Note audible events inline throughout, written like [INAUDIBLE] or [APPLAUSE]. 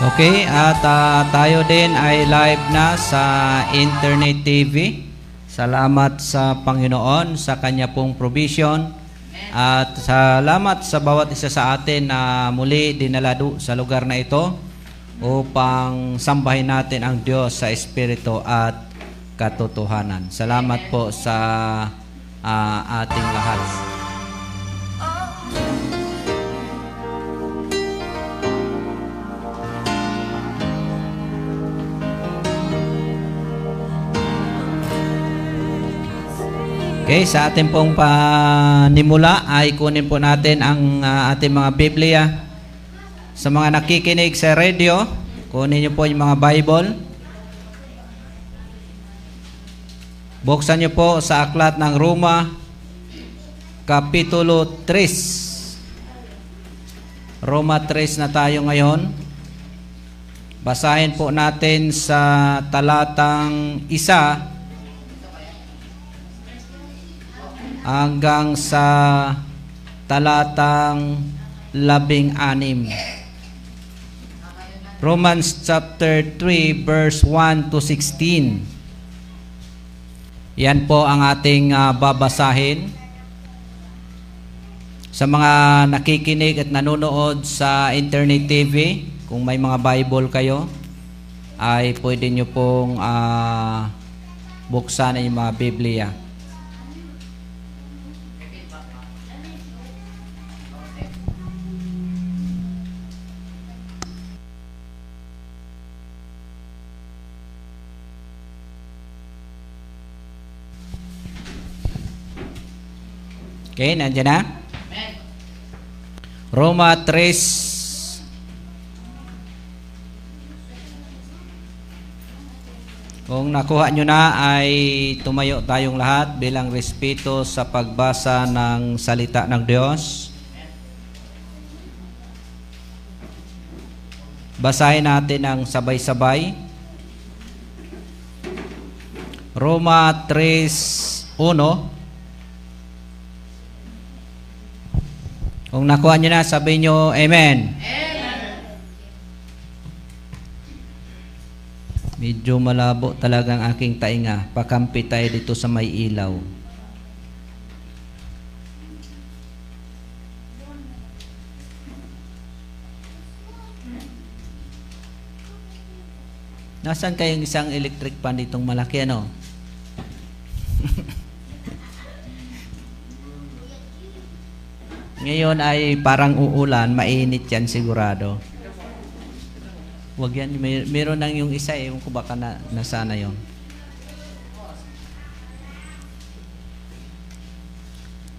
Okay, at ah, tayo din ay live na sa Internet TV. Salamat sa Panginoon sa kanya pong provision. At salamat sa bawat isa sa atin na muli dinala sa lugar na ito upang sambahin natin ang Diyos sa Espiritu at katotohanan. Salamat po sa ah, ating lahat. Okay, sa ating pong panimula ay kunin po natin ang ah, ating mga Biblia. Sa mga nakikinig sa radio, kunin niyo po yung mga Bible. Buksan niyo po sa aklat ng Roma, Kapitulo 3. Roma 3 na tayo ngayon. Basahin po natin sa talatang isa hanggang sa talatang labing anim. Romans chapter 3 verse 1 to 16. Yan po ang ating ah, babasahin. Sa mga nakikinig at nanonood sa internet TV, kung may mga Bible kayo, ay pwede nyo pong ah, buksan ang mga Biblia. Okay, nandiyan na? Roma 3 Kung nakuha nyo na ay tumayo tayong lahat bilang respeto sa pagbasa ng salita ng Diyos. Basahin natin ang sabay-sabay. Roma 3:1 Kung nakuha nyo na, sabihin nyo, Amen. Medyo malabo talaga ang aking tainga. Pakampi tayo dito sa may ilaw. Nasaan kayong isang electric fan ditong malaki ano? [LAUGHS] Ngayon ay parang uulan, mainit yan sigurado. Wag yan, may, meron nang yung isa eh, ko baka na, nasana yon.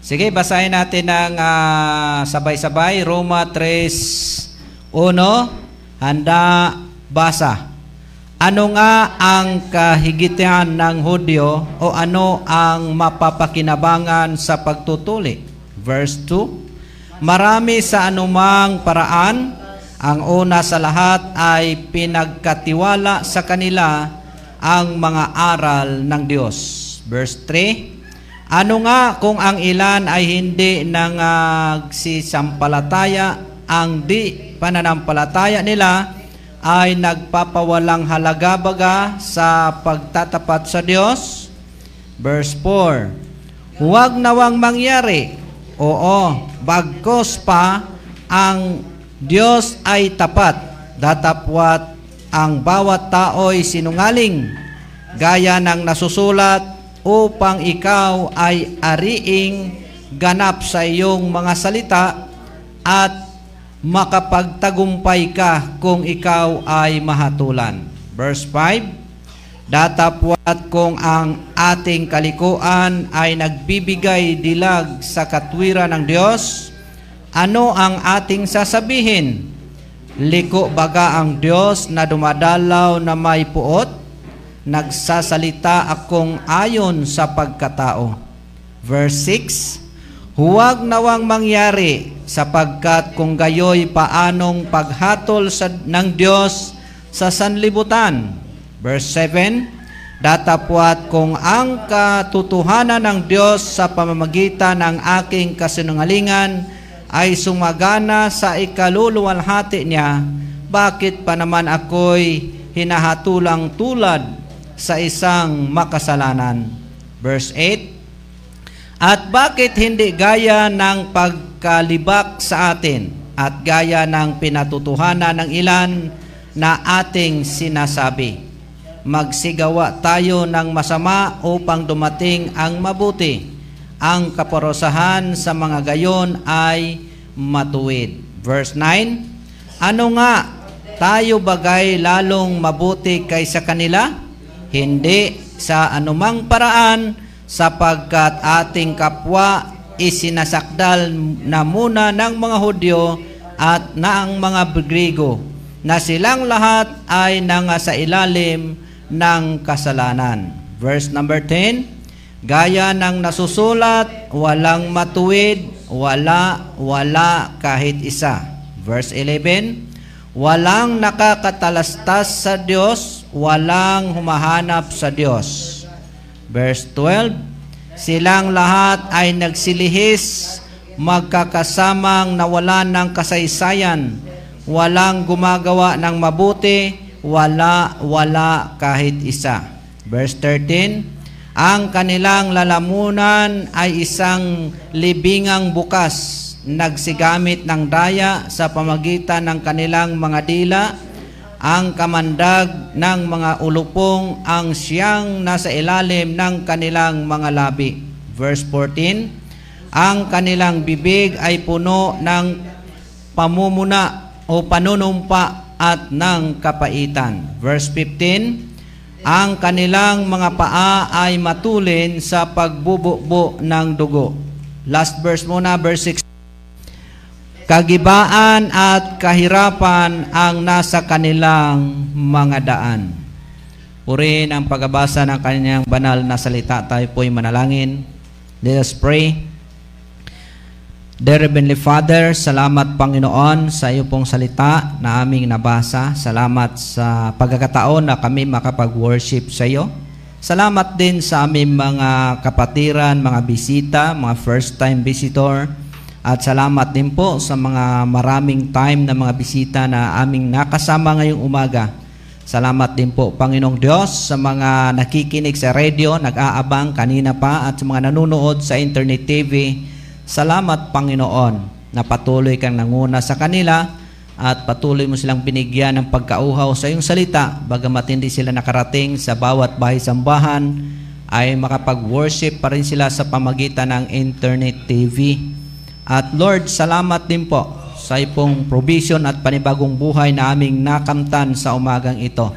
Sige, basahin natin ng ah, sabay-sabay. Roma 3, 1, handa, basa. Ano nga ang kahigitian ng Hudyo o ano ang mapapakinabangan sa pagtutuli? Verse 2, Marami sa anumang paraan, ang una sa lahat ay pinagkatiwala sa kanila ang mga aral ng Diyos. Verse 3, Ano nga kung ang ilan ay hindi nangagsisampalataya, ang di pananampalataya nila ay nagpapawalang halaga baga sa pagtatapat sa Diyos? Verse 4, Huwag nawang mangyari Oo, bagkos pa ang Diyos ay tapat, datapwat ang bawat tao'y sinungaling, gaya ng nasusulat upang ikaw ay ariing ganap sa iyong mga salita at makapagtagumpay ka kung ikaw ay mahatulan. Verse 5, Datapwat kung ang ating kalikuan ay nagbibigay dilag sa katwiran ng Diyos, ano ang ating sasabihin? Liko baga ang Diyos na dumadalaw na may puot? Nagsasalita akong ayon sa pagkatao. Verse 6, Huwag nawang mangyari sapagkat kung gayoy paanong paghatol sa, ng Diyos sa sanlibutan. Verse 7, Datapwat kung ang katotohanan ng Diyos sa pamamagitan ng aking kasinungalingan ay sumagana sa ikaluluwalhati niya, bakit pa naman ako'y hinahatulang tulad sa isang makasalanan? Verse 8, At bakit hindi gaya ng pagkalibak sa atin at gaya ng pinatutuhanan ng ilan na ating sinasabi? Magsigawa tayo ng masama upang dumating ang mabuti. Ang kaparosahan sa mga gayon ay matuwid. Verse 9, Ano nga, tayo bagay lalong mabuti kaysa kanila? Hindi sa anumang paraan sapagkat ating kapwa isinasakdal na muna ng mga Hudyo at na ang mga Grigo na silang lahat ay nangasa ilalim ng kasalanan. Verse number 10, Gaya ng nasusulat, walang matuwid, wala, wala kahit isa. Verse 11, Walang nakakatalastas sa Diyos, walang humahanap sa Diyos. Verse 12, Silang lahat ay nagsilihis, magkakasamang nawalan ng kasaysayan, walang gumagawa ng mabuti, wala, wala kahit isa. Verse 13, ang kanilang lalamunan ay isang libingang bukas, nagsigamit ng daya sa pamagitan ng kanilang mga dila, ang kamandag ng mga ulupong ang siyang nasa ilalim ng kanilang mga labi. Verse 14, ang kanilang bibig ay puno ng pamumuna o panunumpa at ng kapaitan. Verse 15, ang kanilang mga paa ay matulin sa pagbububo ng dugo. Last verse muna, verse 6. Kagibaan at kahirapan ang nasa kanilang mga daan. Purihin ang pagbabasa ng kanyang banal na salita. Tayo po'y manalangin. Let us pray. Dear Heavenly Father, salamat Panginoon sa iyo pong salita na aming nabasa. Salamat sa pagkakataon na kami makapag-worship sa iyo. Salamat din sa aming mga kapatiran, mga bisita, mga first-time visitor. At salamat din po sa mga maraming time na mga bisita na aming nakasama ngayong umaga. Salamat din po, Panginoong Diyos, sa mga nakikinig sa radio, nag-aabang kanina pa, at sa mga nanonood sa internet TV. Salamat, Panginoon, na patuloy kang nanguna sa kanila at patuloy mo silang binigyan ng pagkauhaw sa iyong salita, bagamat hindi sila nakarating sa bawat bahay sambahan, ay makapag-worship pa rin sila sa pamagitan ng internet TV. At Lord, salamat din po sa ipong provision at panibagong buhay na aming nakamtan sa umagang ito.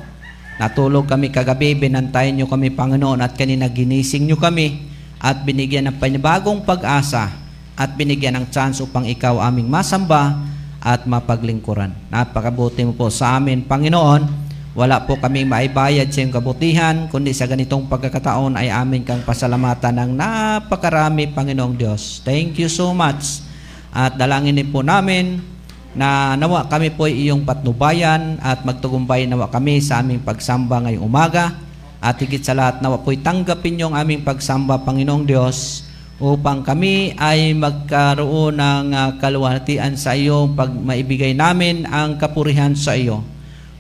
Natulog kami kagabi, binantayan nyo kami Panginoon at kanina ginising nyo kami at binigyan ng panibagong pag-asa at binigyan ng chance upang ikaw aming masamba at mapaglingkuran. Napakabuti mo po sa amin, Panginoon. Wala po kami maibayad sa iyong kabutihan, kundi sa ganitong pagkakataon ay amin kang pasalamatan ng napakarami, Panginoong Diyos. Thank you so much. At dalangin din po namin na nawa kami po iyong patnubayan at magtugumbay nawa kami sa aming pagsamba ngayong umaga. At higit sa lahat, nawa po'y tanggapin yung aming pagsamba, Panginoong Diyos, upang kami ay magkaroon ng uh, kaluwalhatian sa iyo pag maibigay namin ang kapurihan sa iyo.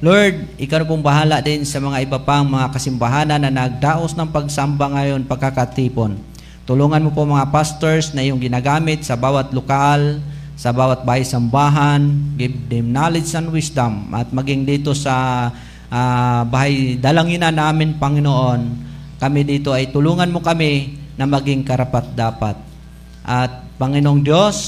Lord, ikaw pong bahala din sa mga iba pang mga kasimbahanan na nagdaos ng pagsamba ngayon pagkakatipon. Tulungan mo po mga pastors na iyong ginagamit sa bawat lokal, sa bawat bahay sambahan, give them knowledge and wisdom at maging dito sa uh, bahay dalanginan namin, Panginoon, kami dito ay tulungan mo kami na maging karapat dapat. At Panginoong Diyos,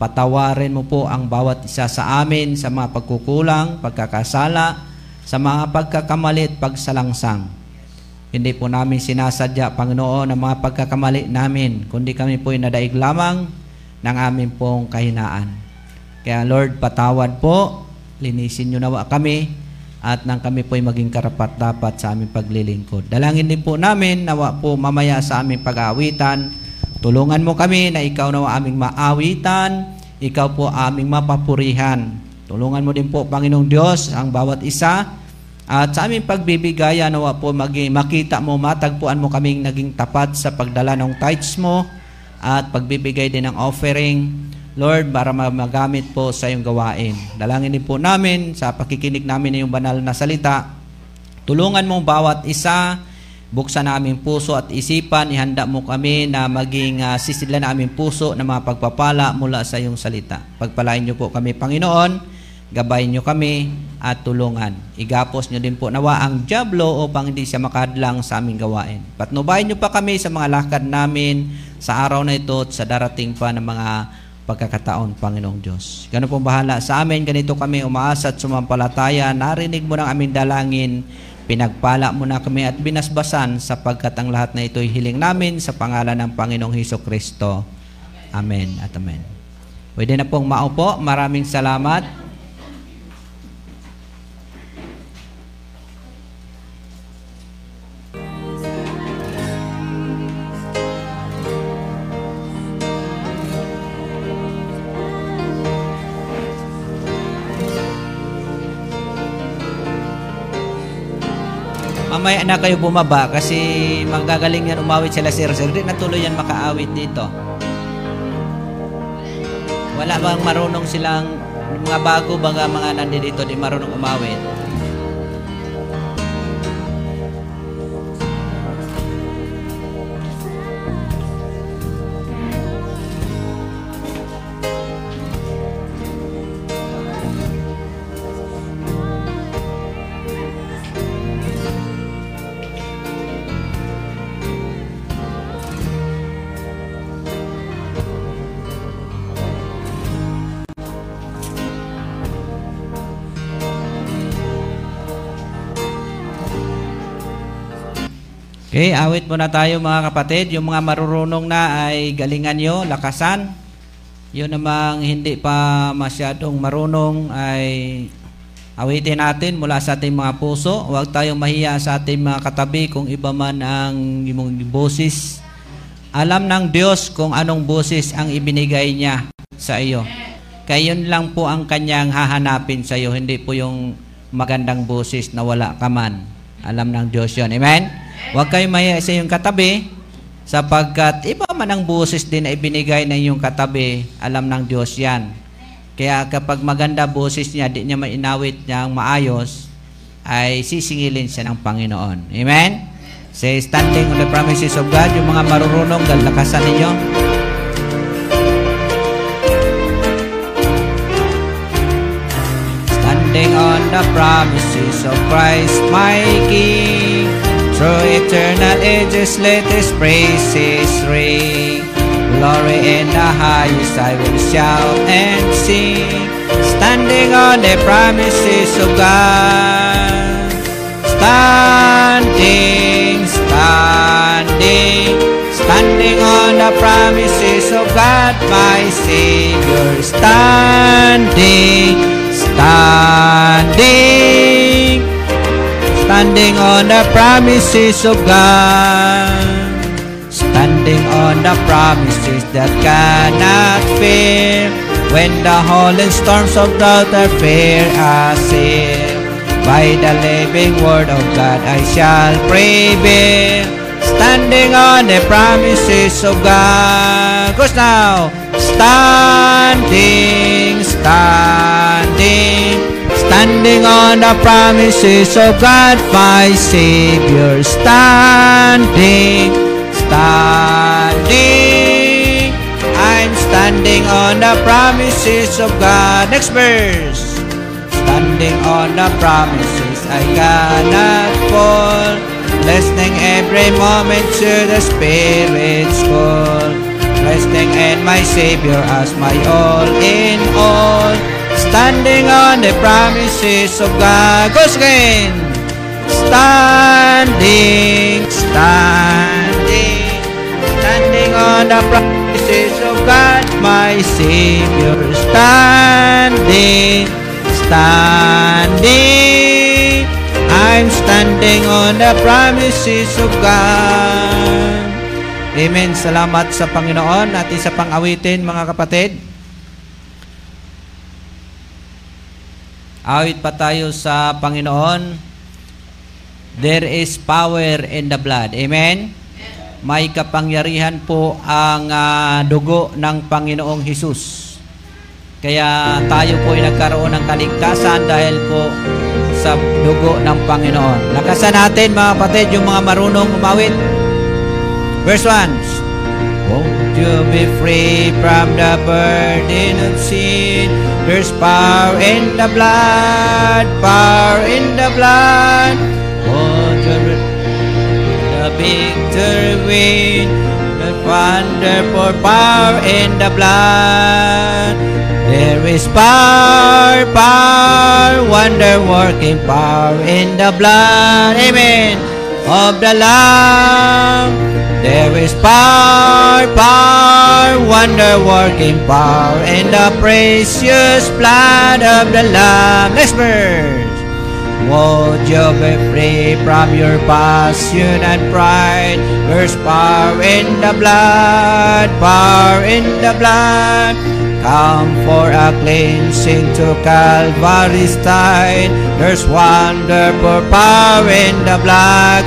Patawarin mo po ang bawat isa sa amin sa mga pagkukulang, pagkakasala, sa mga pagkakamali at pagsalangsang. Hindi po namin sinasadya, Panginoon, ang mga pagkakamali namin, kundi kami po nadaig lamang ng aming pong kahinaan. Kaya Lord, patawad po, linisin nyo nawa kami, at nang kami po ay maging karapat dapat sa aming paglilingkod. Dalangin din po namin, nawa po mamaya sa aming pag-aawitan, Tulungan mo kami na ikaw na aming maawitan, ikaw po aming mapapurihan. Tulungan mo din po, Panginoong Diyos, ang bawat isa. At sa aming pagbibigay, nawa po maging, makita mo, matagpuan mo kaming naging tapat sa pagdala ng tithes mo at pagbibigay din ng offering. Lord, para magamit po sa iyong gawain. Dalangin din po namin sa pakikinig namin ng iyong banal na salita. Tulungan mo bawat isa, buksan na aming puso at isipan, ihanda mo kami na maging uh, sisidlan na aming puso na mga pagpapala mula sa iyong salita. Pagpalain niyo po kami, Panginoon, gabayin niyo kami at tulungan. Igapos niyo din po nawa ang Diablo upang hindi siya makadlang sa aming gawain. Patnubayin niyo pa kami sa mga lakad namin sa araw na ito at sa darating pa ng mga pagkakataon, Panginoong Diyos. Ganun pong bahala sa amin. Ganito kami umaasa at sumampalataya. Narinig mo ng aming dalangin. Pinagpala mo na kami at binasbasan sapagkat ang lahat na ito'y hiling namin sa pangalan ng Panginoong Heso Kristo. Amen at Amen. Pwede na pong maupo. Maraming salamat. Mamaya na kayo bumaba kasi magagaling yan umawit sila sir sir. Di natuloy yan makaawit dito. Wala bang marunong silang mga bago baga mga nandito di marunong umawit? Okay, awit muna tayo mga kapatid. Yung mga marurunong na ay galingan nyo, lakasan. Yun namang hindi pa masyadong marunong ay awitin natin mula sa ating mga puso. Huwag tayong mahiya sa ating mga katabi kung iba man ang imong boses. Alam ng Diyos kung anong boses ang ibinigay niya sa iyo. Kaya yun lang po ang kanyang hahanapin sa iyo, hindi po yung magandang boses na wala ka man. Alam ng Diyos yun. Amen? Huwag kayo maya sa iyong katabi sapagkat iba man ang buses din na ibinigay ng iyong katabi, alam ng Diyos yan. Kaya kapag maganda boses niya, di niya mainawit niya maayos, ay sisingilin siya ng Panginoon. Amen? Say, standing on the promises of God, yung mga marurunong, galakasan ninyo. Standing on the promises of Christ, my King. Through eternal ages let His praises ring. Glory in the highest I will shout and sing. Standing on the promises of God. Standing, standing, standing on the promises of God, my Savior. Standing, standing standing on the promises of God, standing on the promises that cannot fail. When the howling storms of doubt are fair assail, by the living word of God I shall prevail. Standing on the promises of God. Goes now. Standing, standing Standing on the promises of God, my Savior. Standing, standing. I'm standing on the promises of God. Next verse. Standing on the promises, I cannot fall. Listening every moment to the Spirit's call. Resting in my Savior as my all in all. Standing on the promises of God. Goes again. Standing, standing, standing on the promises of God, my Savior. Standing, standing. I'm standing on the promises of God. Amen. Salamat sa Panginoon at isa pang awitin mga kapatid. Awit pa tayo sa Panginoon. There is power in the blood. Amen? May kapangyarihan po ang uh, dugo ng Panginoong Hesus. Kaya tayo po ay nagkaroon ng kaligtasan dahil po sa dugo ng Panginoon. Lakasan natin mga kapatid yung mga marunong umawit. Verse 1. Won't you be free from the burden of sin? There's power in the blood, power in the blood. Won't you the victory win? The wonderful power in the blood. There is power, power, wonder-working power in the blood. Amen. Of the Lamb. There is power, power, wonder-working power in the precious blood of the Lamb. Next verse. Would you be free from your passion and pride? There's power in the blood, power in the blood. Come for a cleansing to Calvary's tide. There's wonderful power in the blood.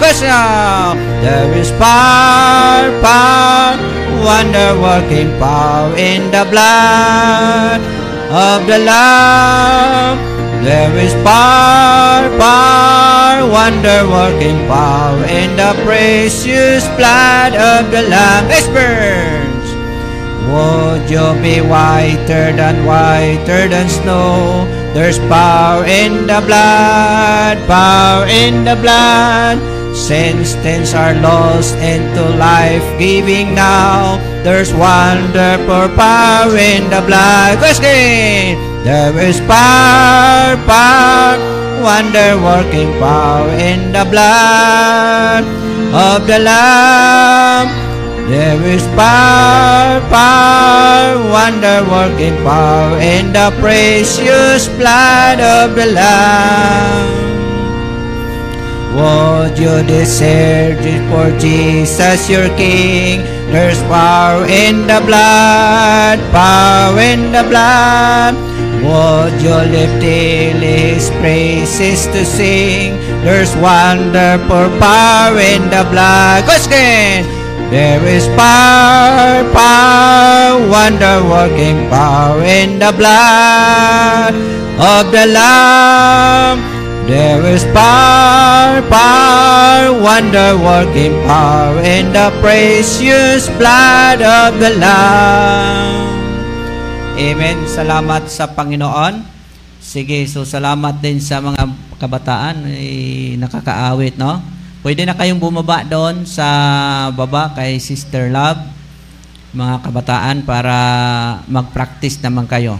There is power, power, wonder-working power in the blood of the Lamb. There is power, power, wonder-working power in the precious blood of the Lamb. Expert! Would you be whiter than whiter than snow? There's power in the blood, power in the blood. Since things are lost into life-giving now, there's wonderful power in the blood. Question! There is power, power, wonder-working power in the blood of the Lamb. There is power, power, wonder-working power in the precious blood of the Lamb. Would you desert it for Jesus your King? There's power in the blood, power in the blood. Would you lift daily praises to sing? There's wonderful power in the blood. Question! There is power, power, wonder-working power in the blood of the Lamb. There is power, power, wonder-working power in the precious blood of the Lamb. Amen. Salamat sa Panginoon. Sige, so salamat din sa mga kabataan. Eh, nakakaawit, no? Pwede na kayong bumaba doon sa baba kay Sister Love, mga kabataan, para mag-practice naman kayo.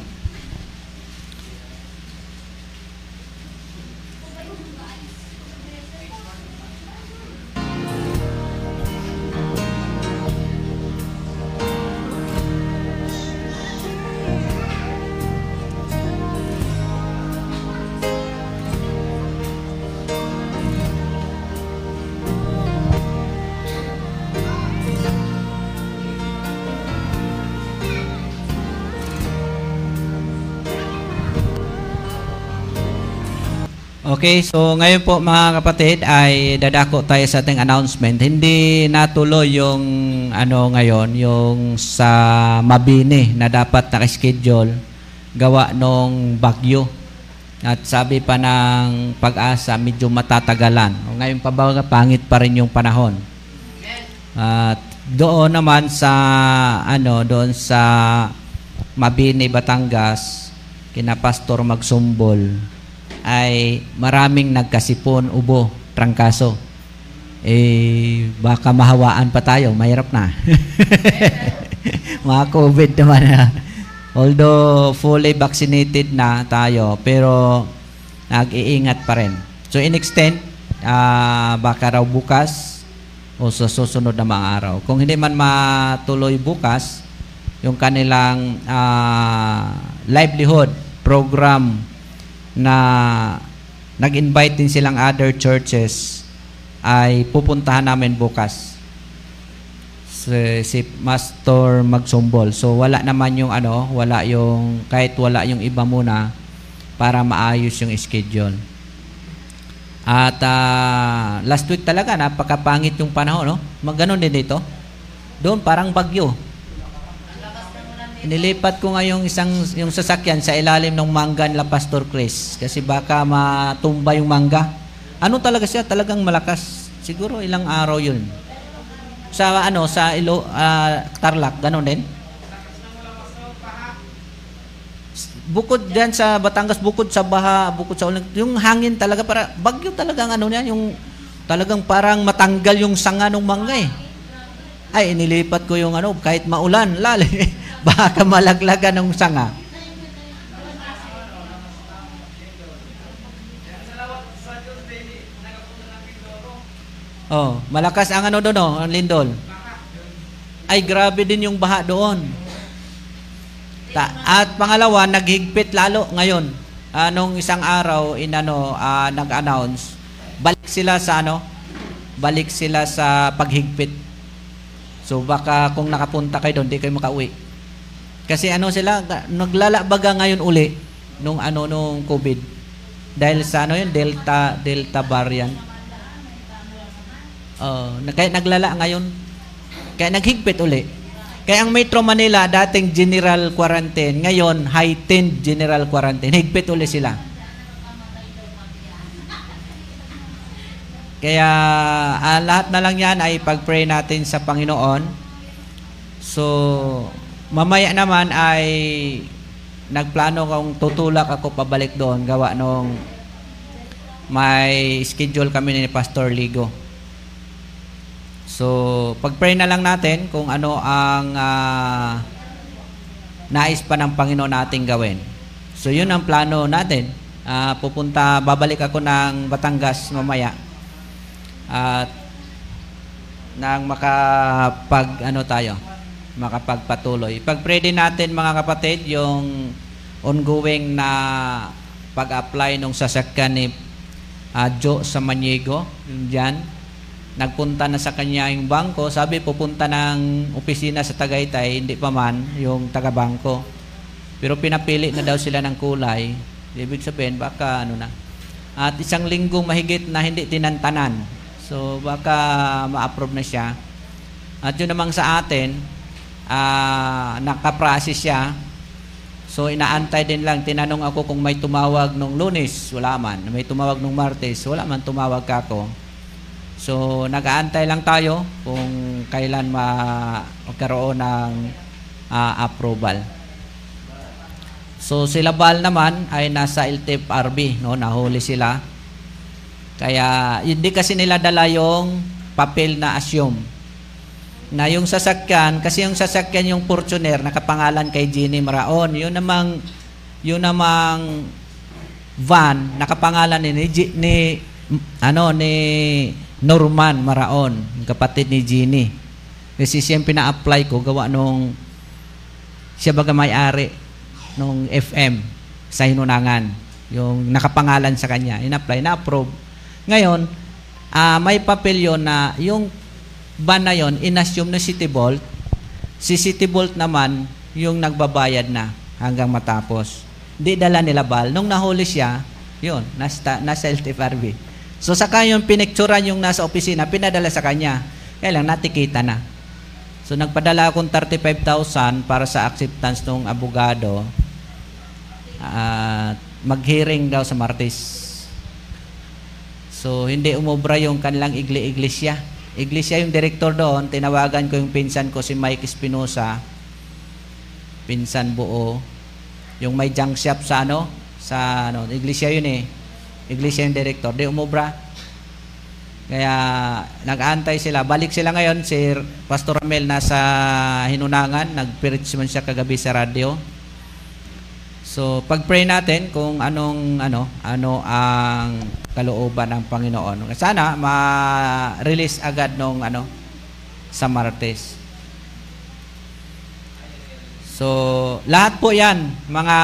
Okay, so ngayon po mga kapatid ay dadako tayo sa ating announcement. Hindi natuloy yung ano ngayon, yung sa Mabini na dapat naka-schedule gawa nung bagyo. At sabi pa ng pag-asa, medyo matatagalan. Ngayon pa ba pangit pa rin yung panahon. At doon naman sa ano, doon sa Mabini, Batangas, kina Pastor Magsumbol, ay maraming nagkasipon, ubo, trangkaso. Eh, baka mahawaan pa tayo, mahirap na. [LAUGHS] Mga COVID naman na. Although fully vaccinated na tayo, pero nag-iingat pa rin. So in extent, uh, baka raw bukas o sa susunod na mga araw. Kung hindi man matuloy bukas, yung kanilang uh, livelihood program na nag-invite din silang other churches ay pupuntahan namin bukas si, si Master Magsumbol. So wala naman yung ano, wala yung kahit wala yung iba muna para maayos yung schedule. At uh, last week talaga napakapangit yung panahon, no? Magganon din dito. Doon parang bagyo. Inilipat ko nga yung isang yung sasakyan sa ilalim ng mangga nila Pastor Chris kasi baka matumba yung mangga. Ano talaga siya? Talagang malakas. Siguro ilang araw yun. Sa ano, sa ilo, ah, Tarlac, ganun din. Bukod diyan sa Batangas, bukod sa baha, bukod sa ulan, yung hangin talaga para bagyo talagang ano niya, yung talagang parang matanggal yung sanga ng mangga eh. Ay, inilipat ko yung ano, kahit maulan, lali, [LAUGHS] baka malaglagan ng sanga. Oh, malakas ang ano doon, oh, ang lindol. Ay, grabe din yung baha doon. Ta- at pangalawa, naghigpit lalo ngayon. Anong isang araw, inano, ah, nag-announce, balik sila sa ano, balik sila sa paghigpit. So baka kung nakapunta kayo doon, di kayo makauwi. Kasi ano sila, ga- naglalabaga ngayon uli nung ano nung COVID. Dahil sa ano yun, Delta Delta variant. Na- kaya naglala ngayon. Kaya naghigpit uli. Kaya ang Metro Manila dating general quarantine, ngayon heightened general quarantine. Higpit uli sila. Kaya ah, lahat na lang yan ay pag-pray natin sa Panginoon. So, mamaya naman ay nagplano kong tutulak ako pabalik doon gawa nung may schedule kami ni Pastor Ligo. So, pag-pray na lang natin kung ano ang ah, nais pa ng Panginoon nating gawin. So, yun ang plano natin. Ah, pupunta, babalik ako ng Batangas mamaya. At nang makapag ano tayo, makapagpatuloy. Pag-pray natin mga kapatid yung ongoing na pag-apply nung sasakyan ni ah, Joe sa Maniego, yung dyan. Nagpunta na sa kanya yung bangko, sabi pupunta ng opisina sa Tagaytay, hindi pa man yung taga-bangko. Pero pinapili na daw sila ng kulay. Ibig sabihin, baka ano na. At isang linggo mahigit na hindi tinantanan. So baka ma-approve na siya. At yun namang sa atin, ah nakaprocess siya. So inaantay din lang, tinanong ako kung may tumawag nung lunes, wala man. May tumawag nung martes, wala man tumawag ka ako. So nag-aantay lang tayo kung kailan ma magkaroon ng ah, approval. So sila Bal naman ay nasa LTIP RB, no, nahuli sila. Kaya hindi kasi nila dala yung papel na assume. Na yung sasakyan, kasi yung sasakyan yung Fortuner nakapangalan kay Ginny Maraon. Yun namang yun namang van nakapangalan ni, ni, ni ano ni Norman Maraon, yung kapatid ni Ginny. Kasi siya yung pina-apply ko gawa nung siya baga may-ari nung FM sa Hinunangan. Yung nakapangalan sa kanya, in-apply, na-approve. Ngayon, ah, may papel yun na yung ban na yun, inassume na City Vault. Si City Vault naman, yung nagbabayad na hanggang matapos. Di dala nila bal. Nung nahuli siya, yun, nasa, nasa LTFRB. So saka yung pinicturan yung nasa opisina, pinadala sa kanya. Kaya natikita na. So nagpadala akong 35,000 para sa acceptance ng abogado. At mag-hearing daw sa Martes. So hindi umobra yung kanilang igli-iglesia. Iglesia yung director doon, tinawagan ko yung pinsan ko si Mike Espinosa. Pinsan buo. Yung may junk shop sa ano, sa ano, iglesia yun eh. Iglesia yung director, di umobra. Kaya nag-aantay sila. Balik sila ngayon. Si Pastor Ramel nasa Hinunangan. Nag-preach man siya kagabi sa radio. So, pag-pray natin kung anong ano, ano ang kalooban ng Panginoon. Sana ma-release agad nung ano sa Martes. So, lahat po 'yan mga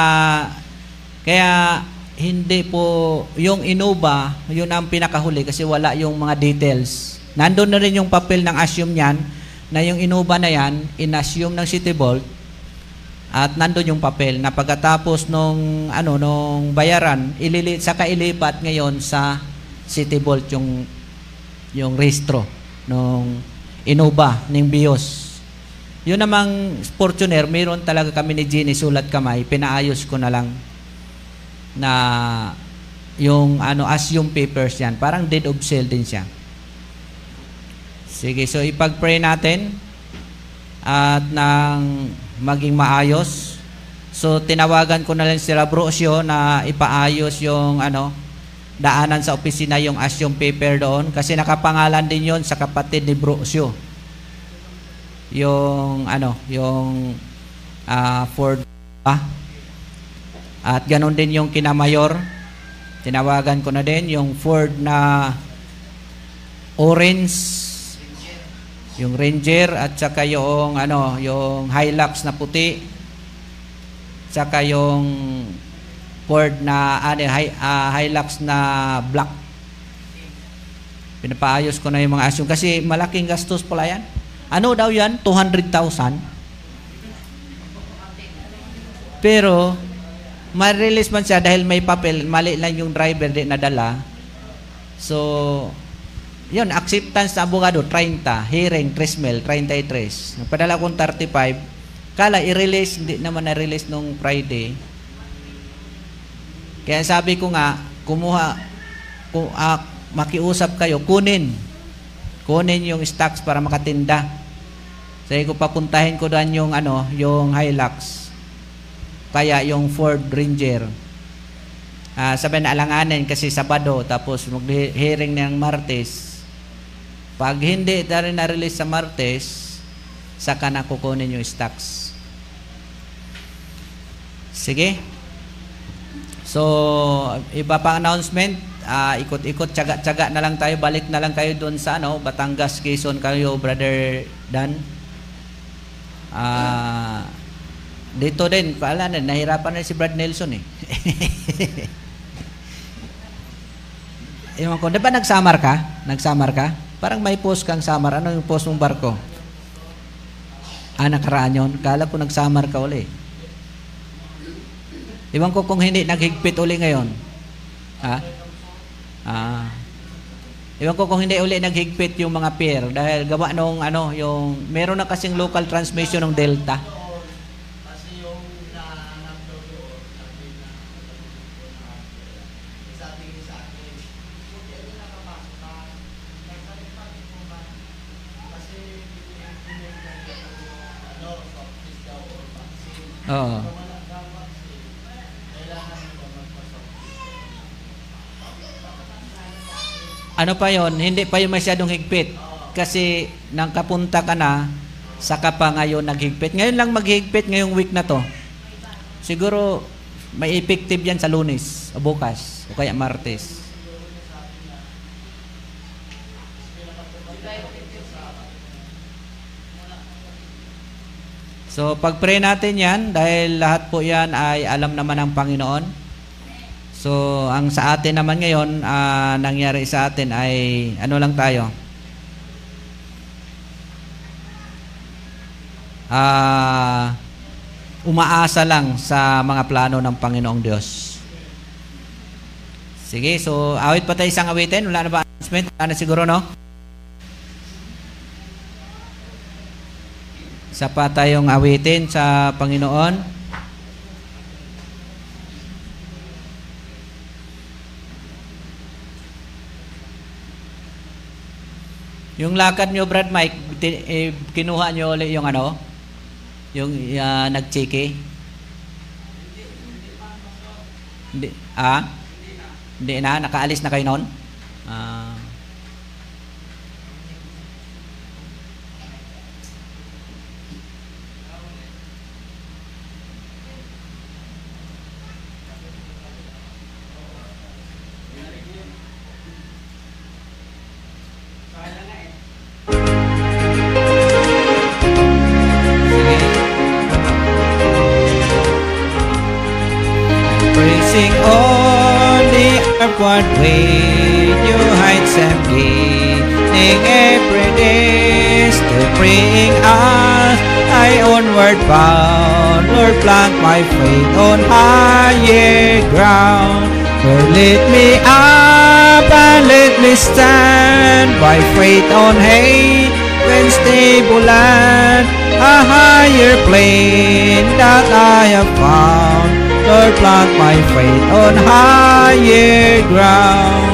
kaya hindi po yung Innova, yun ang pinakahuli kasi wala yung mga details. Nandun na rin yung papel ng assume niyan na yung Innova na yan, in-assume ng City Vault at nandun yung papel na pagkatapos nung ano nung bayaran, ilili saka ilipat ngayon sa City Vault yung yung rehistro nung Innova ng BIOS. Yun namang Fortuner, meron talaga kami ni Jenny sulat kamay, pinaayos ko na lang na yung ano assume papers yan. Parang dead of sale din siya. Sige, so ipag-pray natin at nang maging maayos. So tinawagan ko na lang si Rabrocio na ipaayos yung ano daanan sa opisina yung assume paper doon kasi nakapangalan din yon sa kapatid ni Brocio. Yung ano, yung uh, Ford ah, at ganun din yung kinamayor. Tinawagan ko na din yung Ford na orange yung Ranger at saka yung ano, yung Hilux na puti. Saka yung Ford na ano, hi, uh, Hilux na black. Pinapaayos ko na yung mga asyon kasi malaking gastos pala yan. Ano daw yan? 200,000. Pero ma-release man siya dahil may papel, mali lang yung driver di nadala. So, yun, acceptance sa abogado, 30. Hearing, Trismel, 33. Nagpadala kong 35. Kala, i-release, hindi naman na-release nung Friday. Kaya sabi ko nga, kumuha, kung, uh, makiusap kayo, kunin. Kunin yung stocks para makatinda. Sabi ko, papuntahin ko doon yung, ano, yung Hilux. Kaya yung Ford Ranger. Uh, sabi na alanganin kasi Sabado, tapos mag-hearing ng Martes, pag hindi na rin na-release sa Martes, saka na kukunin yung stocks. Sige. So, iba pang announcement, uh, ikot-ikot, tsaga-tsaga na lang tayo, balik na lang kayo doon sa ano, Batangas, Quezon kayo, Brother Dan. Uh, dito din, paalan, nahirapan na si Brad Nelson eh. [LAUGHS] Ewan ko, di ba nagsamar ka? Nagsamar ka? Parang may post kang samar. Ano yung post mong barko? Ah, nakaraan yun. Kala ko nagsamar ka uli. Iwan ko kung hindi naghigpit uli ngayon. Ha? Ah. Iwan ko kung hindi uli naghigpit yung mga pier dahil gawa nung ano, yung meron na kasing local transmission ng Delta. Oo. Ano pa yon? Hindi pa yung masyadong higpit. Kasi nang kapunta ka na, saka pa ngayon naghigpit. Ngayon lang maghigpit ngayong week na to. Siguro may effective yan sa lunes o bukas o kaya martes. So, pag-pray natin yan, dahil lahat po yan ay alam naman ng Panginoon. So, ang sa atin naman ngayon, uh, nangyari sa atin ay, ano lang tayo? Uh, umaasa lang sa mga plano ng Panginoong Diyos. Sige, so awit pa tayo isang awitin. Wala na ba announcement? Wala na siguro, no? Isa pa tayong awitin sa Panginoon. Yung lakad nyo, Brad Mike, eh, kinuha nyo ulit yung ano? Yung uh, nag-checky? Hindi. Ah? Hindi na? Nakaalis na kayo noon? Plane that I have found. Lord, plant my faith on higher ground.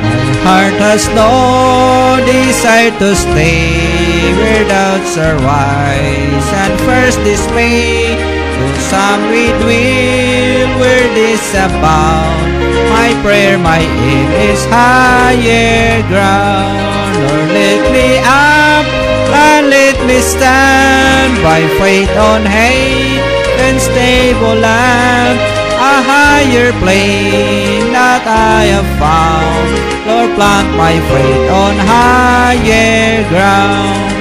My heart has no desire to stay where doubts arise and first dismay. To some we dwell where disabound. My prayer, my aim is higher ground. Lord, lift me up and let me stand by faith on hay and stable land. A higher plane that I have found. Lord, plant my faith on higher ground.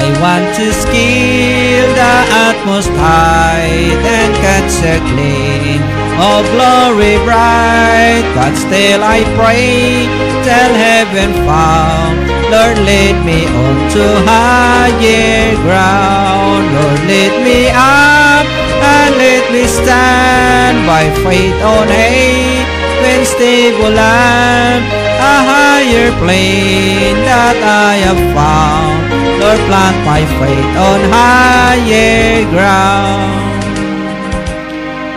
I want to scale the utmost height and catch a gleam of glory bright. But still I pray till heaven found. Lord, lead me on to higher ground. Lord, lead me up and let me stand by faith on when stable land, a higher plane that I have found. Lord, plant my faith on higher ground.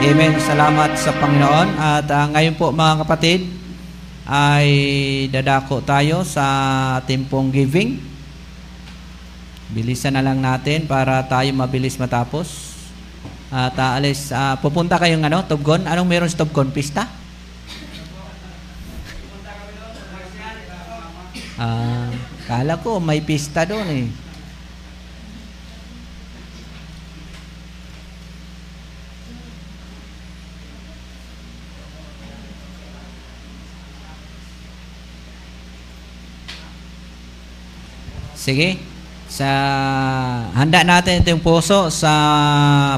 Amen. Salamat sa Panginoon. At uh, ngayon po mga kapatid, ay dadako tayo sa ating pong giving. Bilisan na lang natin para tayo mabilis matapos. At uh, alis, uh, pupunta kayong ano, Tubgon. Anong meron sa Tubgon? Pista? Ah, kala ko may pista doon eh. Sige. Sa handa natin itong puso sa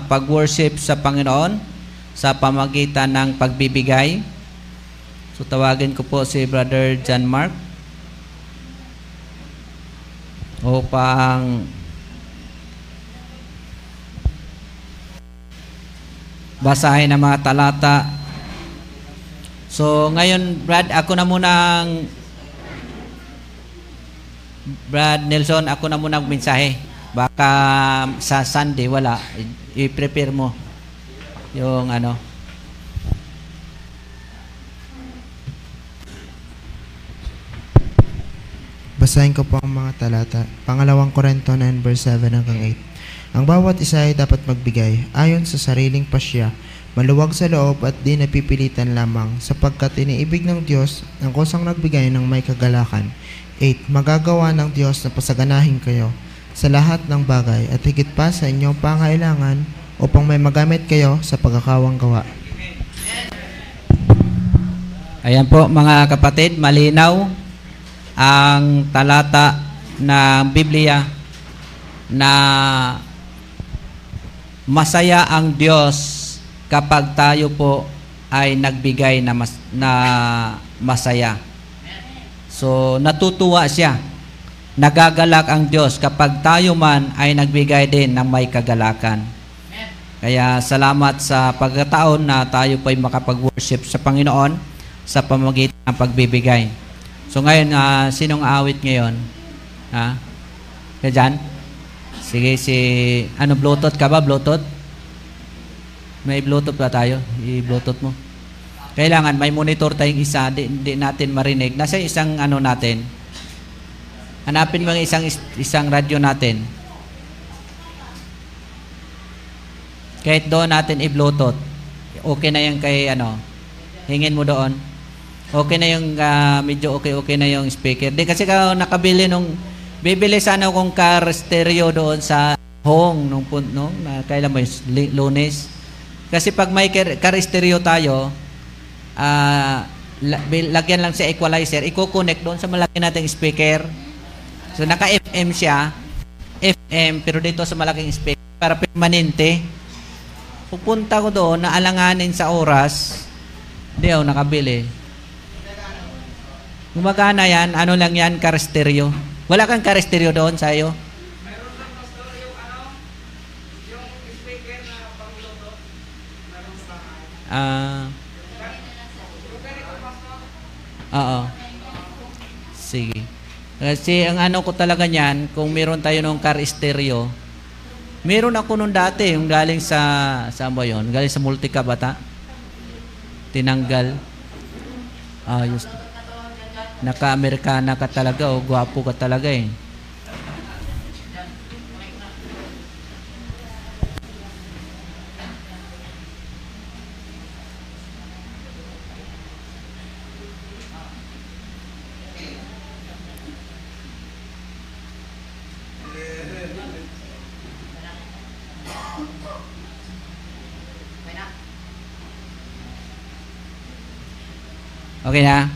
pag-worship sa Panginoon sa pamagitan ng pagbibigay. So tawagin ko po si Brother John Mark upang basahin ang mga talata. So ngayon, Brad, ako na munang Brad Nelson, ako na munang mensahe. Baka sa Sunday wala, i-prepare mo yung ano. Basahin ko po ang mga talata. Pangalawang Korento 9 verse 7 hanggang 8. Ang bawat isa ay dapat magbigay ayon sa sariling pasya, maluwag sa loob at di napipilitan lamang, sapagkat iniibig ng Diyos ang kusang nagbigay ng may kagalakan. 8. Magagawa ng Diyos na pasaganahin kayo sa lahat ng bagay at higit pa sa inyong pangailangan upang may magamit kayo sa pagkakawang gawa. Ayan po mga kapatid, malinaw ang talata ng Biblia na masaya ang Diyos kapag tayo po ay nagbigay na, mas, na masaya. So, natutuwa siya. Nagagalak ang Diyos kapag tayo man ay nagbigay din ng may kagalakan. Kaya salamat sa pagkataon na tayo po ay makapag-worship sa Panginoon sa pamagitan ng pagbibigay. So ngayon, uh, sinong awit ngayon? Ha? Ka dyan? Sige, si... Ano, Bluetooth ka ba? Bluetooth? May Bluetooth ba tayo? I-Bluetooth mo. Kailangan may monitor tayong isa, di, di natin marinig. Nasa isang ano natin. Hanapin mo isang isang radyo natin. Kahit doon natin i-Bluetooth. Okay na yan kay ano. Hingin mo doon. Okay na yung uh, medyo okay-okay na yung speaker. Di kasi ka nakabili nung bibili sana akong car stereo doon sa Hong nung no, na kailan mo lunes. Kasi pag may car stereo tayo, uh, lagyan lang sa equalizer, i-connect doon sa malaki nating speaker. So naka-FM siya, FM, pero dito sa malaking speaker, para permanente. Pupunta ko doon, naalanganin sa oras, hindi ako nakabili. Gumagana yan, ano lang yan, car stereo. Wala kang car stereo doon sa iyo? Meron lang pastor yung ano, yung speaker na pangluto. Meron sa Ah. Oo. Sige. Kasi ang ano ko talaga niyan, kung meron tayo ng car stereo, meron ako nung dati, yung galing sa, saan ba yun? Galing sa Multica bata. Tinanggal. Ayos. Naka-Amerikana ka talaga, o gwapo ka talaga eh. Okay na?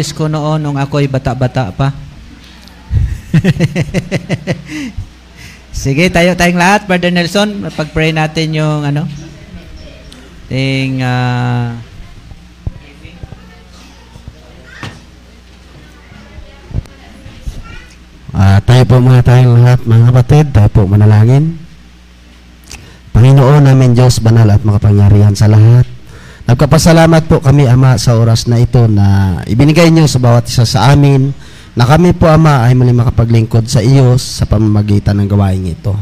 Boses ko noon nung ako'y bata-bata pa. [LAUGHS] Sige, tayo tayong lahat, Brother Nelson. Pag-pray natin yung ano. Ting ah, Ah, tayo po muna tayong lahat mga kapatid, tayo po manalangin. Panginoon namin Diyos, banal at makapangyarihan sa lahat. Nagkapasalamat po kami Ama sa oras na ito na ibinigay niyo sa bawat isa sa amin na kami po Ama ay muli makapaglingkod sa iyo sa pamamagitan ng gawain ito.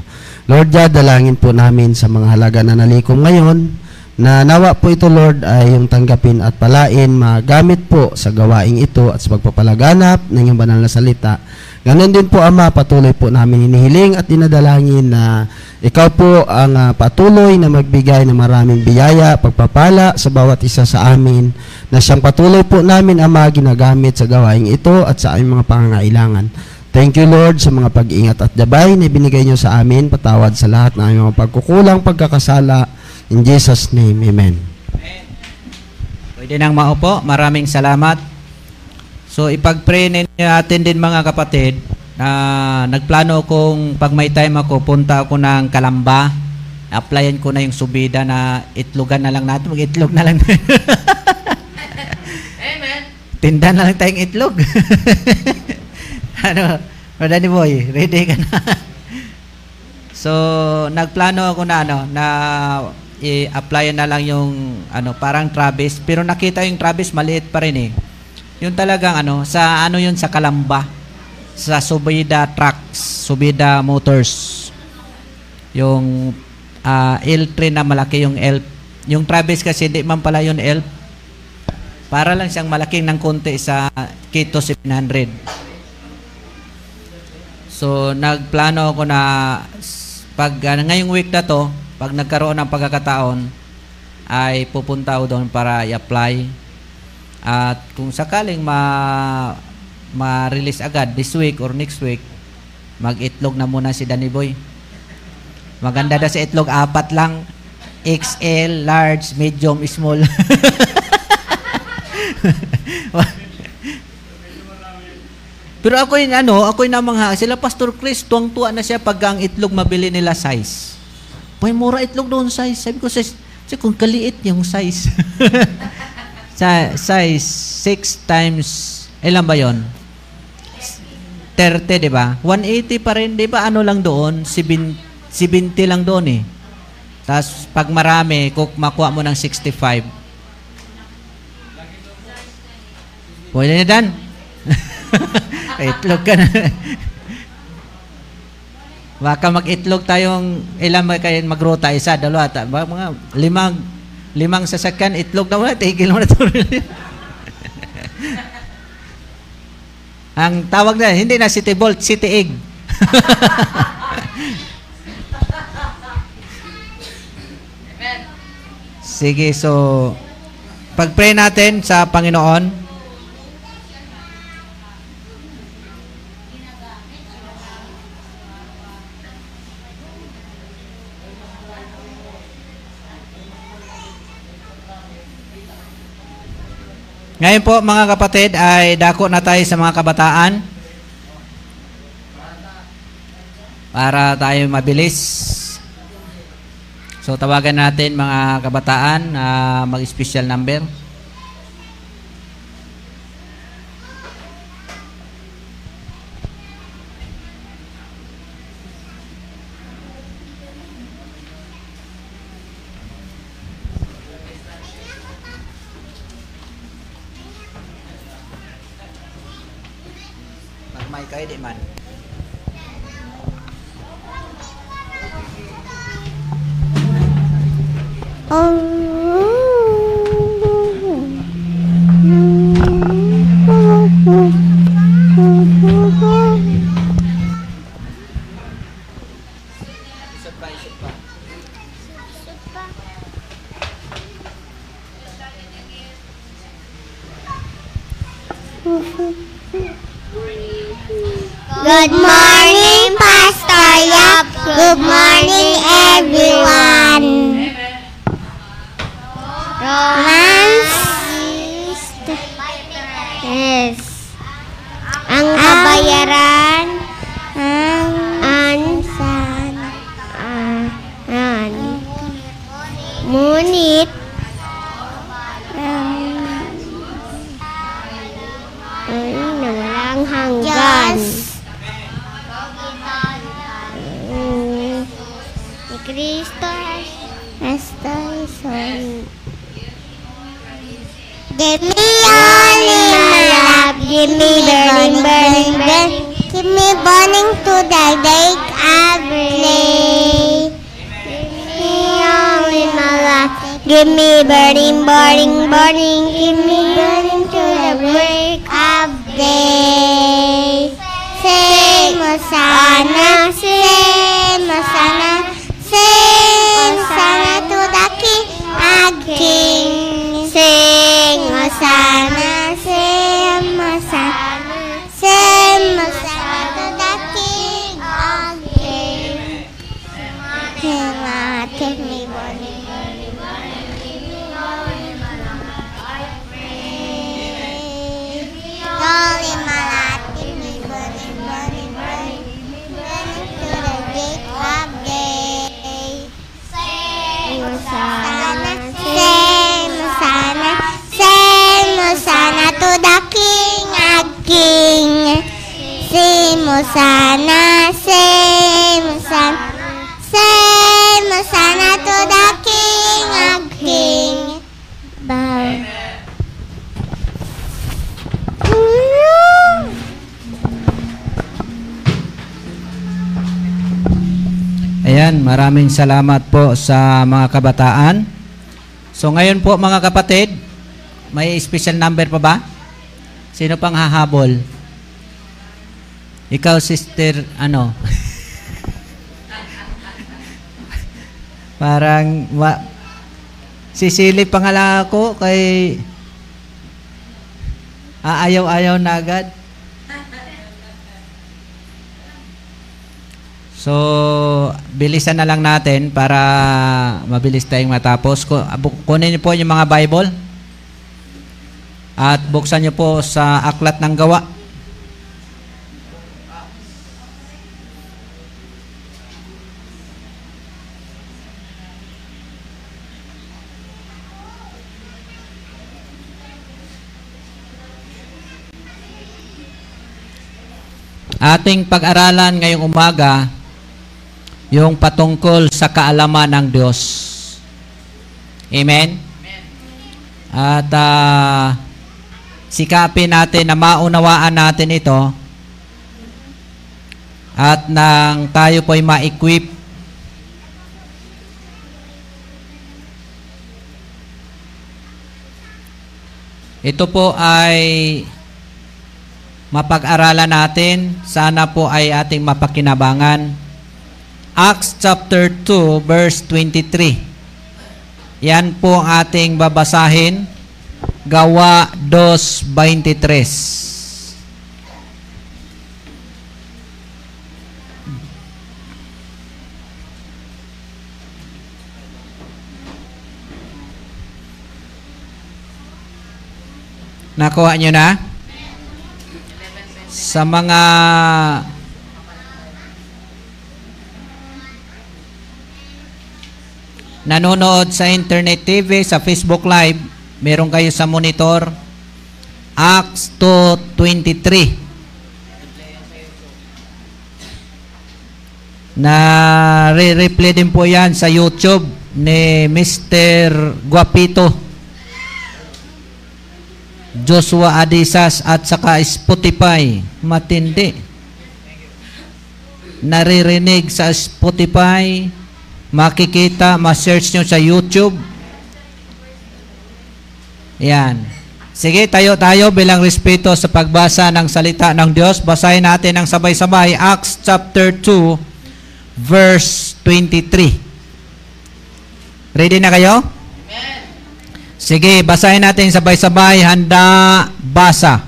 Lord God, dalangin po namin sa mga halaga na nalikom ngayon na nawa po ito Lord ay yung tanggapin at palain magamit po sa gawaing ito at sa pagpapalaganap ng iyong banal na salita. Ganon din po Ama, patuloy po namin hinihiling at dinadalangin na ikaw po ang ah, patuloy na magbigay ng maraming biyaya, pagpapala sa bawat isa sa amin na siyang patuloy po namin Ama ginagamit sa gawaing ito at sa aming mga pangangailangan. Thank you Lord sa mga pag-ingat at gabay na ibinigay niyo sa amin. Patawad sa lahat ng aming mga pagkukulang, pagkakasala. In Jesus' name, Amen. Pwede nang maupo. Maraming salamat. So ipag-pray ninyo natin din mga kapatid na nagplano kong pag may time ako, punta ako ng Kalamba. Applyan ko na yung subida na itlogan na lang natin. Mag-itlog na lang. [LAUGHS] Amen. Tinda na lang tayong itlog. [LAUGHS] ano, Brother ni Boy, ready ka na? [LAUGHS] so, nagplano ako na ano, na i-apply na lang yung ano, parang Travis, pero nakita yung Travis maliit pa rin eh. Yung talagang ano, sa ano yun sa Kalamba, sa Subida Trucks, Subida Motors. Yung ah, L3 na malaki yung L. Yung Travis kasi hindi man pala yung L. Para lang siyang malaking ng konti sa Kito 700. So, nagplano ako na pag uh, ngayong week na to, pag nagkaroon ng pagkakataon, ay pupunta ako doon para i-apply. At kung sakaling ma ma-release agad this week or next week, mag-itlog na muna si Danny Boy. Maganda daw sa itlog, apat lang. XL, large, medium, small. [LAUGHS] Pero ako yung ano, ako yung namangha, sila Pastor Chris, tuwang-tuwa na siya pag ang itlog mabili nila size. Boy, mura itlog doon size. Sabi ko, sis, kung kaliit yung size. [LAUGHS] size 6 times, ilan ba yon 30, di ba? 180 pa rin, di ba? Ano lang doon? 70, 70 lang doon eh. Tapos, pag marami, kung makuha mo ng 65. Pwede na, Dan? [LAUGHS] itlog ka na. Baka mag-itlog tayong ilan kayo magruta? Isa, dalawa, ta, mga limang, limang sasakyan, itlog na wala, tigil mo na ito. [LAUGHS] Ang tawag na, hindi na city bolt, city egg. Sige, so pag-pray natin sa Panginoon. Ngayon po mga kapatid ay dako na tayo sa mga kabataan para tayo mabilis. So tawagan natin mga kabataan na mag-special number. Na walang hanggan. Mm, Ni Kristo Kristo. Give me only my love, give me burning, burning, burning, give me burning to the day every day. Give me only my love, give me burning, burning, burning, give me burning to the break of day. Sing Hosanna, sing Hosanna, sing Hosanna to the King, our King. Sing Hosanna, Hosanna, sing Hosanna, sing Hosanna to the King of King. Bow. Ayan, maraming salamat po sa mga kabataan. So ngayon po mga kapatid, may special number pa ba? Sino pang hahabol? Ikaw, sister, ano? Parang, wa, sisilip pa nga lang ako kay aayaw-ayaw na agad. So, bilisan na lang natin para mabilis tayong matapos. Kunin niyo po yung mga Bible at buksan niyo po sa Aklat ng Gawa. Ating pag-aralan ngayong umaga yung patungkol sa kaalaman ng Diyos. Amen? At ah, sikapin natin na maunawaan natin ito at nang tayo po ay ma-equip ito po ay mapag-aralan natin. Sana po ay ating mapakinabangan. Acts chapter 2 verse 23. Yan po ang ating babasahin. Gawa 2.23. Nakuha nyo na? Sa mga nanonood sa internet TV, sa Facebook Live, meron kayo sa monitor, Acts 2.23. Na re-replay din po yan sa YouTube ni Mr. Guapito. Joshua Adisas at saka Spotify. Matindi. Naririnig sa Spotify, makikita, ma-search nyo sa YouTube. Yan. Sige, tayo tayo bilang respeto sa pagbasa ng salita ng Diyos. Basahin natin ng sabay-sabay Acts chapter 2 verse 23. Ready na kayo? Sige, basahin natin sabay-sabay. Handa, basa.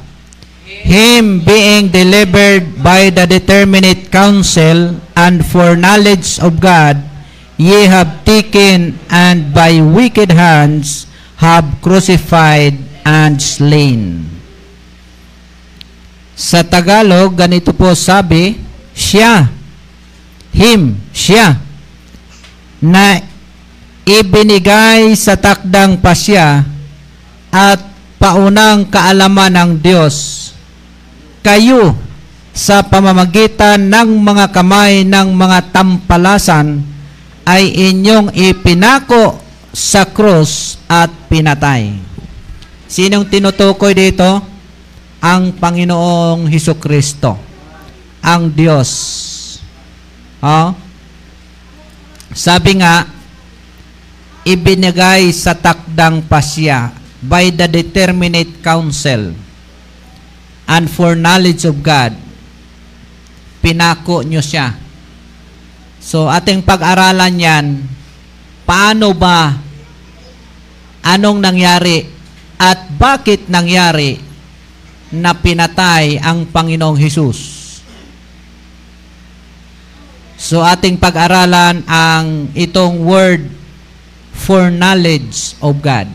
Him being delivered by the determinate counsel and foreknowledge of God, ye have taken and by wicked hands have crucified and slain. Sa Tagalog, ganito po sabi, siya, him, siya, na ibinigay sa takdang pasya at paunang kaalaman ng Diyos kayo sa pamamagitan ng mga kamay ng mga tampalasan ay inyong ipinako sa krus at pinatay. Sinong tinutukoy dito? Ang Panginoong Hesus Kristo. Ang Diyos. Oh? Sabi nga, ibinigay sa takdang pasya by the determinate counsel and for knowledge of God. Pinako nyo siya. So, ating pag-aralan yan, paano ba, anong nangyari, at bakit nangyari na pinatay ang Panginoong Hesus. So, ating pag-aralan ang itong word for knowledge of God.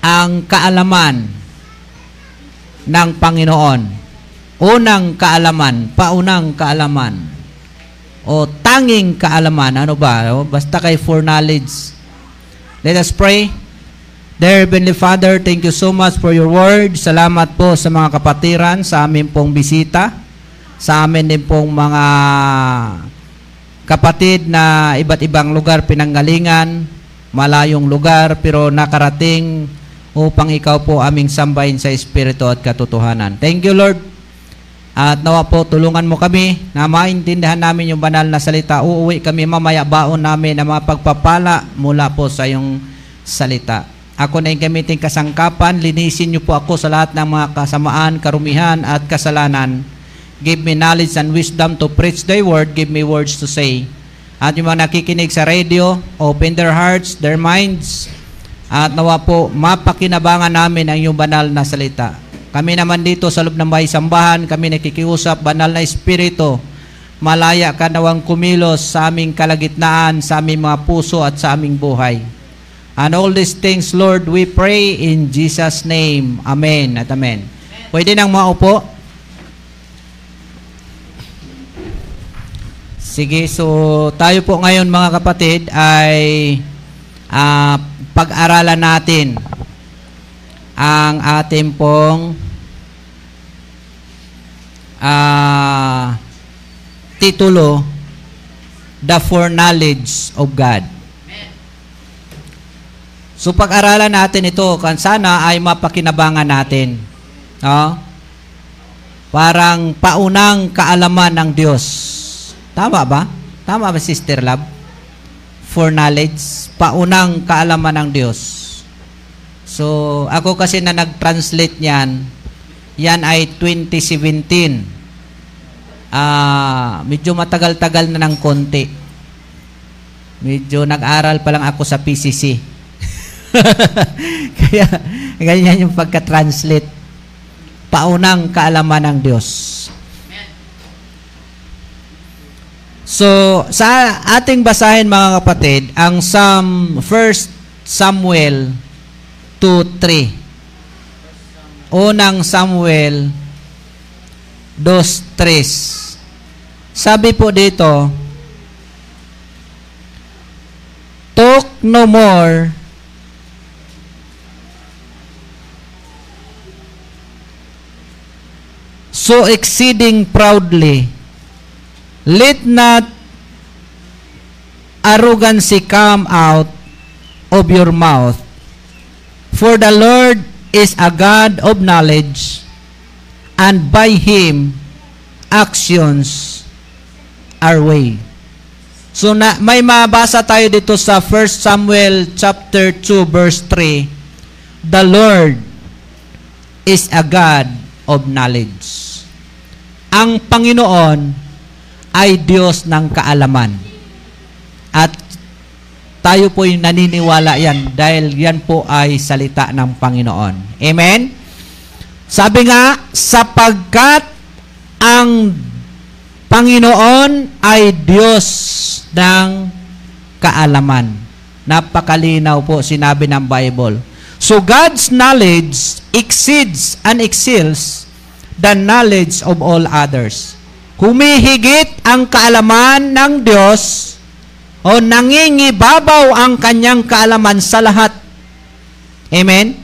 Ang kaalaman ng Panginoon. Unang kaalaman, paunang kaalaman. O tanging kaalaman. Ano ba? Basta kay for knowledge. Let us pray. Dear Heavenly Father, thank you so much for your word. Salamat po sa mga kapatiran, sa amin pong bisita, sa amin din pong mga kapatid na iba't ibang lugar pinanggalingan, malayong lugar, pero nakarating upang ikaw po aming sambahin sa Espiritu at katotohanan. Thank you, Lord. At nawa po, tulungan mo kami na maintindihan namin yung banal na salita. Uuwi kami mamaya baon namin na mga pagpapala mula po sa yung salita. Ako na yung gamitin kasangkapan, linisin niyo po ako sa lahat ng mga kasamaan, karumihan at kasalanan. Give me knowledge and wisdom to preach thy word. Give me words to say. At yung mga nakikinig sa radio, open their hearts, their minds, at nawa po, mapakinabangan namin ang iyong banal na salita. Kami naman dito sa loob ng bahay sambahan, kami nakikiusap, banal na espiritu, malaya ka nawang kumilos sa aming kalagitnaan, sa aming mga puso at sa aming buhay. And all these things, Lord, we pray in Jesus' name. Amen at Amen. Pwede nang maupo. Sige, so tayo po ngayon mga kapatid ay ah, pag-aralan natin ang ating pong ah, titulo The Foreknowledge of God. So pag-aralan natin ito, kan sana ay mapakinabangan natin. No? Parang paunang kaalaman ng Diyos. Tama ba? Tama ba, Sister Love? For knowledge, paunang kaalaman ng Diyos. So, ako kasi na nag-translate niyan, yan ay 2017. Ah, medyo matagal-tagal na ng konti. Medyo nag-aral pa lang ako sa PCC. [LAUGHS] Kaya, ganyan yung pagka-translate. Paunang kaalaman ng Diyos. So, sa ating basahin mga kapatid, ang Psalm 1 Samuel 2.3. Unang Samuel 2.3. Sabi po dito, Talk no more so exceeding proudly. Let not arrogancy come out of your mouth. For the Lord is a God of knowledge, and by Him actions are weighed. So na, may mabasa tayo dito sa 1 Samuel chapter 2 verse 3. The Lord is a God of knowledge. Ang Panginoon ay Diyos ng kaalaman. At tayo po yung naniniwala yan dahil yan po ay salita ng Panginoon. Amen? Sabi nga, sapagkat ang Panginoon ay Diyos ng kaalaman. Napakalinaw po sinabi ng Bible. So God's knowledge exceeds and excels the knowledge of all others. Humihigit ang kaalaman ng Diyos o nangingibabaw ang kanyang kaalaman sa lahat. Amen?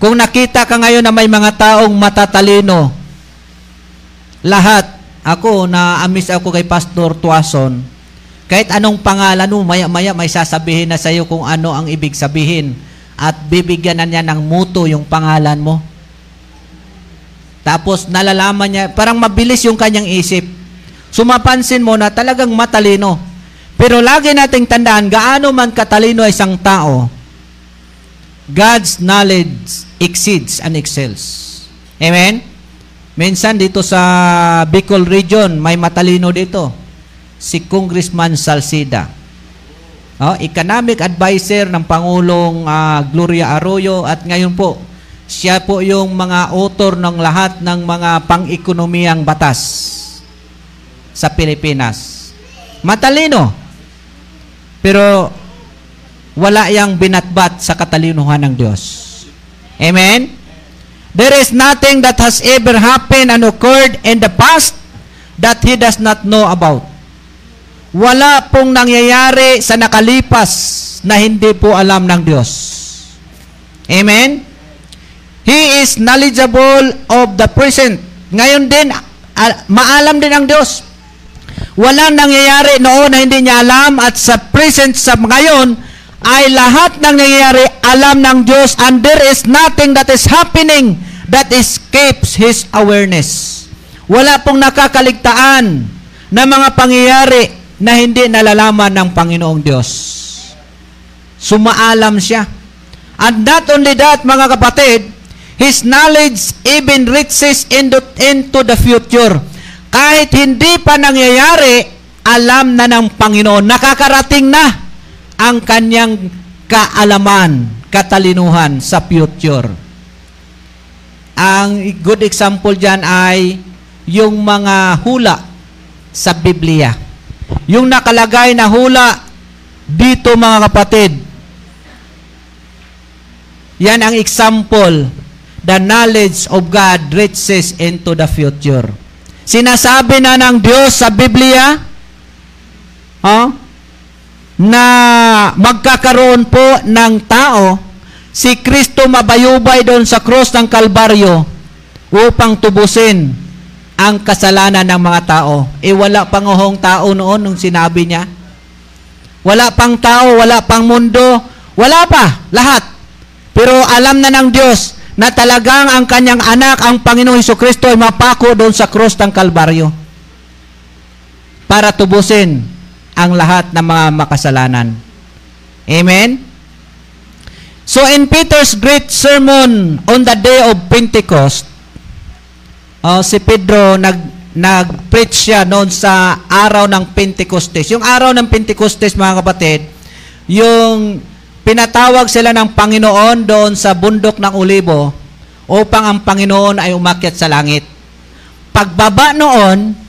Kung nakita ka ngayon na may mga taong matatalino, lahat, ako, na-amiss ako kay Pastor Tuason, kahit anong pangalan mo, maya-maya may sasabihin na sa iyo kung ano ang ibig sabihin at bibigyan na niya ng muto yung pangalan mo. Tapos nalalaman niya, parang mabilis yung kanyang isip. Sumapansin mo na talagang matalino. Pero lagi nating tandaan, gaano man katalino isang tao, God's knowledge exceeds and excels. Amen? Minsan dito sa Bicol region, may matalino dito. Si Congressman Salcida. Oh, economic advisor ng Pangulong ah, Gloria Arroyo at ngayon po, siya po yung mga author ng lahat ng mga pang-ekonomiyang batas sa Pilipinas. Matalino. Pero wala yang binatbat sa katalinuhan ng Diyos. Amen? There is nothing that has ever happened and occurred in the past that he does not know about. Wala pong nangyayari sa nakalipas na hindi po alam ng Diyos. Amen? He is knowledgeable of the present. Ngayon din, al- maalam din ang Diyos. Walang nangyayari noon na hindi niya alam at sa present sa ngayon ay lahat ng nangyayari alam ng Diyos and there is nothing that is happening that escapes His awareness. Wala pong nakakaligtaan na mga pangyayari na hindi nalalaman ng Panginoong Diyos. Sumaalam siya. And not only that, mga kapatid, His knowledge even reaches into, into the future. Kahit hindi pa nangyayari, alam na ng Panginoon. Nakakarating na ang kanyang kaalaman, katalinuhan sa future. Ang good example dyan ay yung mga hula sa Biblia. Yung nakalagay na hula dito mga kapatid. Yan ang example. The knowledge of God reaches into the future. Sinasabi na ng Diyos sa Biblia, oh, na magkakaroon po ng tao, si Kristo mabayubay doon sa cross ng Kalbaryo upang tubusin ang kasalanan ng mga tao. E wala pang uhong tao noon nung sinabi niya. Wala pang tao, wala pang mundo, wala pa, lahat. Pero alam na ng Diyos na talagang ang kanyang anak, ang Panginoong Heso Kristo ay mapako doon sa cross ng Kalbaryo para tubusin ang lahat ng mga makasalanan. Amen? So in Peter's great sermon on the day of Pentecost, oh, si Pedro nag nag-preach siya noon sa araw ng Pentecostes. Yung araw ng Pentecostes, mga kapatid, yung pinatawag sila ng Panginoon doon sa bundok ng Olibo upang ang Panginoon ay umakyat sa langit. Pagbaba noon,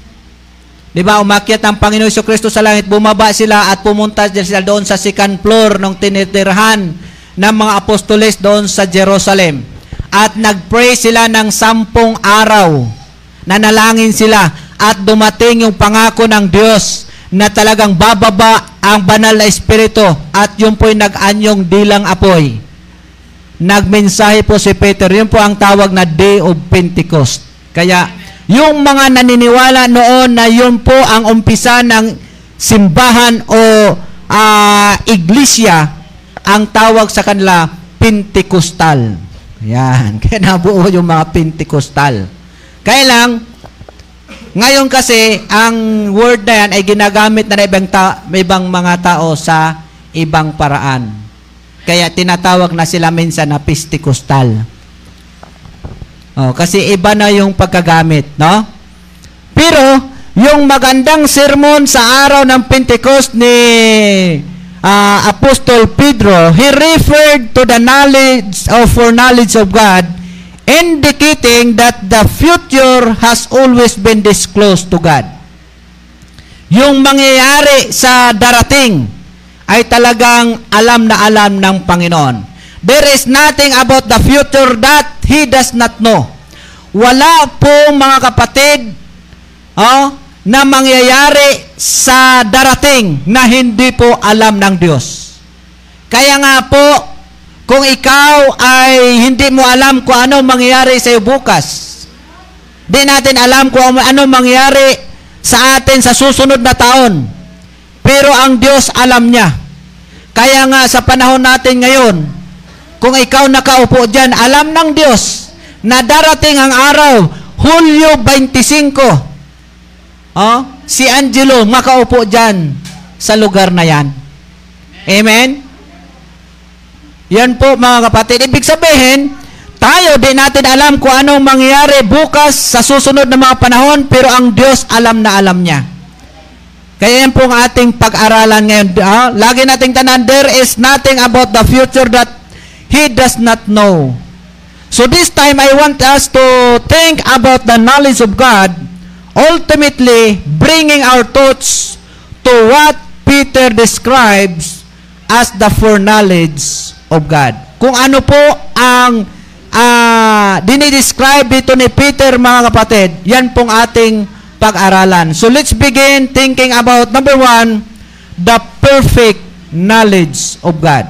Di ba, umakyat ang Panginoon Kristo sa langit, bumaba sila at pumunta sila doon sa second floor ng tinitirhan ng mga apostoles doon sa Jerusalem. At nag-pray sila ng sampung araw. Nanalangin sila at dumating yung pangako ng Diyos na talagang bababa ang banal na espiritu at yun po'y nag-anyong dilang apoy. Nagmensahe po si Peter, yun po ang tawag na Day of Pentecost. Kaya, yung mga naniniwala noon na yun po ang umpisa ng simbahan o ah, iglesia, ang tawag sa kanila Pentecostal. Yan. [LAUGHS] Kaya nabuo yung mga Pentecostal. Kaya lang, ngayon kasi, ang word na yan ay ginagamit na ng ibang, ta- ibang mga tao sa ibang paraan. Kaya tinatawag na sila minsan na Pentecostal. Oh, kasi iba na yung pagkagamit, no? Pero yung magandang sermon sa araw ng Pentecost ni ah, Apostol Pedro, he referred to the knowledge of foreknowledge of God, indicating that the future has always been disclosed to God. Yung mangyayari sa darating ay talagang alam na alam ng Panginoon. There is nothing about the future that He does not know. Wala po mga kapatid oh, na mangyayari sa darating na hindi po alam ng Diyos. Kaya nga po, kung ikaw ay hindi mo alam kung ano mangyayari sa iyo bukas, di natin alam kung ano mangyayari sa atin sa susunod na taon. Pero ang Diyos alam niya. Kaya nga sa panahon natin ngayon, kung ikaw nakaupo dyan, alam ng Diyos na darating ang araw, Hulyo 25, Oh, si Angelo makaupo dyan sa lugar na yan. Amen? Yan po mga kapatid. Ibig sabihin, tayo di natin alam kung anong mangyayari bukas sa susunod na mga panahon, pero ang Diyos alam na alam niya. Kaya yan po ang ating pag-aralan ngayon. Ah, lagi nating tanan, there is nothing about the future that He does not know. So this time, I want us to think about the knowledge of God ultimately bringing our thoughts to what Peter describes as the foreknowledge of God. Kung ano po ang uh, dinidescribe dito ni Peter, mga kapatid, yan pong ating pag-aralan. So let's begin thinking about, number one, the perfect knowledge of God.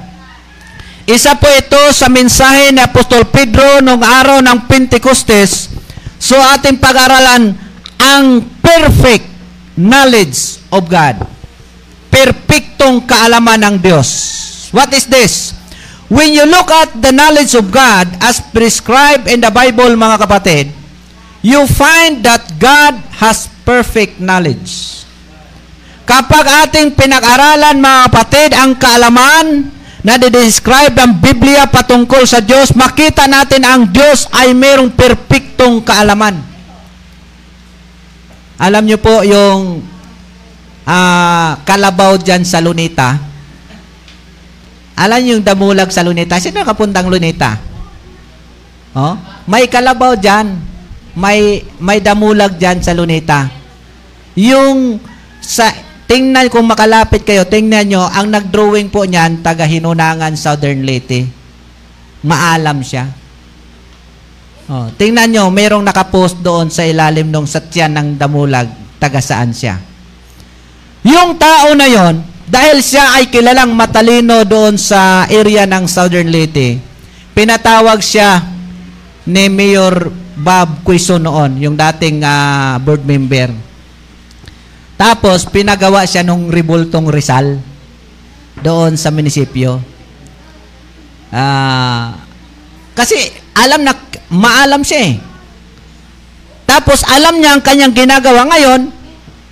Isa po ito sa mensahe ni Apostol Pedro noong araw ng Pentecostes. So ating pag-aralan, ang perfect knowledge of God. Perpektong kaalaman ng Diyos. What is this? When you look at the knowledge of God as prescribed in the Bible, mga kapatid, you find that God has perfect knowledge. Kapag ating pinag-aralan, mga kapatid, ang kaalaman na describe ng Biblia patungkol sa Diyos, makita natin ang Diyos ay mayroong perpektong kaalaman. Alam niyo po yung uh, kalabaw dyan sa Lunita. Alam yung damulag sa Lunita? Sino nakapuntang Lunita? Oh? May kalabaw dyan. May, may damulag dyan sa Lunita. Yung sa tingnan kung makalapit kayo, tingnan nyo, ang nagdrawing po niyan, taga Hinunangan, Southern Leyte. Maalam siya. Oh, tingnan nyo, mayroong nakapost doon sa ilalim ng satyan ng damulag, taga saan siya. Yung tao na yon, dahil siya ay kilalang matalino doon sa area ng Southern Leyte, pinatawag siya ni Mayor Bob Quezon noon, yung dating uh, board member. Tapos, pinagawa siya nung Ribultong Rizal doon sa munisipyo. Uh, kasi alam na maalam siya eh. Tapos alam niya ang kanyang ginagawa ngayon,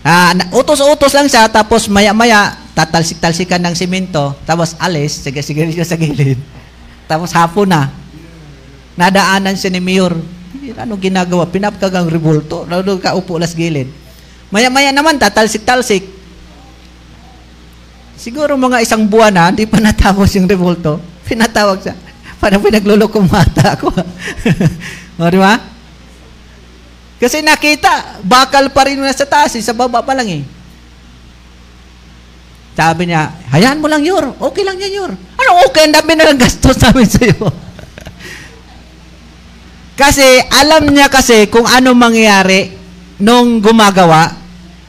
uh, utos-utos lang siya, tapos maya-maya, tatalsik-talsikan ng simento, tapos alis, sige-sige siya sa gilid. Tapos hapon na, nadaanan siya ni Mayor. Ano ginagawa? Pinapkagang revolto. Lalo kaupo las gilid. Maya-maya naman, tatalsik-talsik. Siguro mga isang buwan na, hindi pa natapos yung revolto. Pinatawag siya. Parang pinaglulokong mata ako. [LAUGHS] o, di ba? Kasi nakita, bakal pa rin sa taas, eh, sa baba pa lang eh. Sabi niya, hayaan mo lang, Yor. Okay lang yan, Yor. Ano okay? Ang dami na lang gastos [LAUGHS] namin sa iyo. kasi, alam niya kasi kung ano mangyayari nung gumagawa.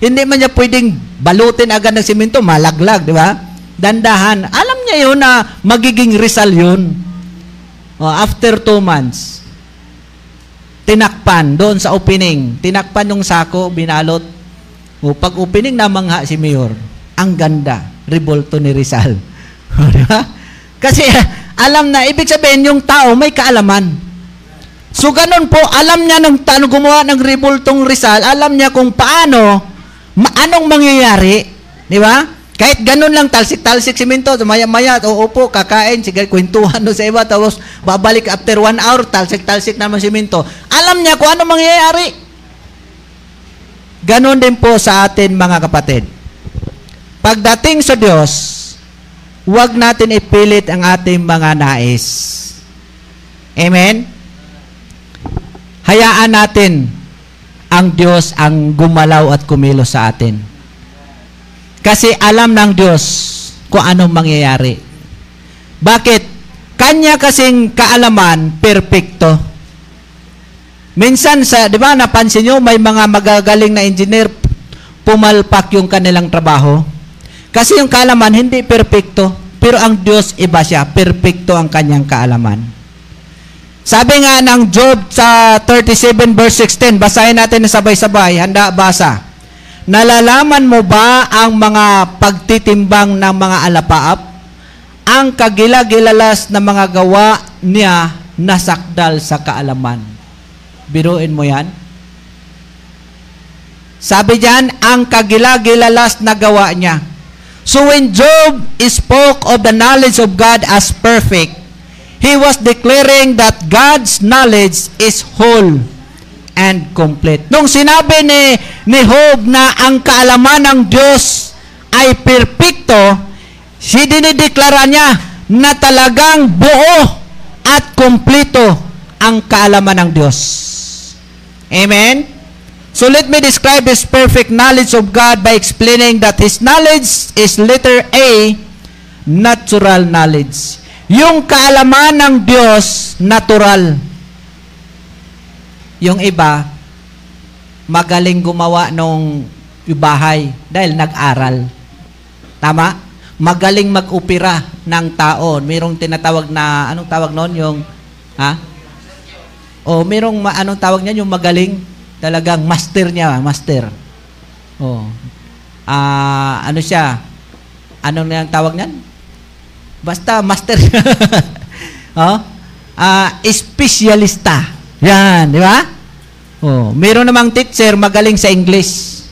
Hindi man niya pwedeng balutin agad ng simento, malaglag, di ba? Dandahan. Alam niya yun na magiging Rizal yun. Oh, after two months, tinakpan doon sa opening. Tinakpan yung sako, binalot. O, pag opening namangha si Mayor, ang ganda, revolto ni Rizal. [LAUGHS] Ba? Kasi [LAUGHS] alam na, ibig sabihin, yung tao may kaalaman. So, ganun po, alam niya nung tano gumawa ng revoltong Rizal, alam niya kung paano, ma- anong mangyayari. Di ba? Kahit ganun lang, talsik-talsik simento, maya-maya, uupo, kakain, sige, kwentuhan no [LAUGHS] sa iba, tapos babalik after one hour, talsik-talsik naman simento. Alam niya kung ano mangyayari. Ganon din po sa atin mga kapatid. Pagdating sa Diyos, huwag natin ipilit ang ating mga nais. Amen? Hayaan natin ang Diyos ang gumalaw at kumilos sa atin. Kasi alam ng Diyos kung anong mangyayari. Bakit? Kanya kasing kaalaman, perpekto. Minsan sa, 'di ba, napansin niyo may mga magagaling na engineer pumalpak yung kanilang trabaho. Kasi yung kaalaman hindi perpekto, pero ang Diyos iba siya, perpekto ang kanyang kaalaman. Sabi nga ng Job sa 37 verse 16, basahin natin na sabay-sabay, handa basa. Nalalaman mo ba ang mga pagtitimbang ng mga alapaap? Ang kagilagilalas na mga gawa niya nasakdal sa kaalaman. Biruin mo yan. Sabi diyan, ang kagilagilalas na gawa niya. So when Job spoke of the knowledge of God as perfect, he was declaring that God's knowledge is whole and complete. Nung sinabi ni, ni Job na ang kaalaman ng Diyos ay perpekto, si dinideklara niya na talagang buo at kompleto ang kaalaman ng Diyos. Amen? So let me describe His perfect knowledge of God by explaining that His knowledge is letter A, natural knowledge. Yung kaalaman ng Diyos, natural. Yung iba, magaling gumawa nung bahay dahil nag-aral. Tama? Magaling mag-upira ng tao. Mayroong tinatawag na, anong tawag noon? Yung, ha? O, mayroong, ma- anong tawag niyan? Yung magaling, talagang master niya, master. O. Ah, ano siya? Anong nang tawag niyan? Basta master. [LAUGHS] oh? Ah, espesyalista. Yan, di ba? Oh, meron namang teacher magaling sa English.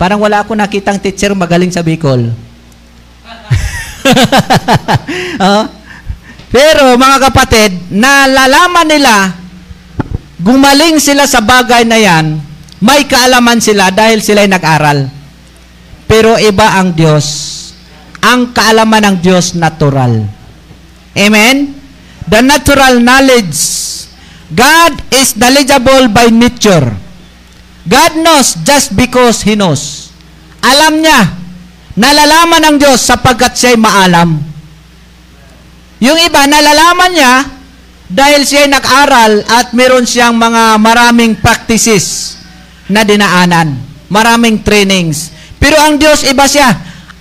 Parang wala ako nakitang teacher magaling sa Bicol. [LAUGHS] oh? Pero mga kapatid, nalalaman nila, gumaling sila sa bagay na yan, may kaalaman sila dahil sila'y nag-aral. Pero iba ang Diyos. Ang kaalaman ng Diyos natural. Amen? The natural knowledge. God is knowledgeable by nature. God knows just because He knows. Alam niya. Nalalaman ng Diyos sapagkat siya'y maalam. Yung iba, nalalaman niya dahil siya'y nag-aral at meron siyang mga maraming practices na dinaanan. Maraming trainings. Pero ang Diyos, iba siya.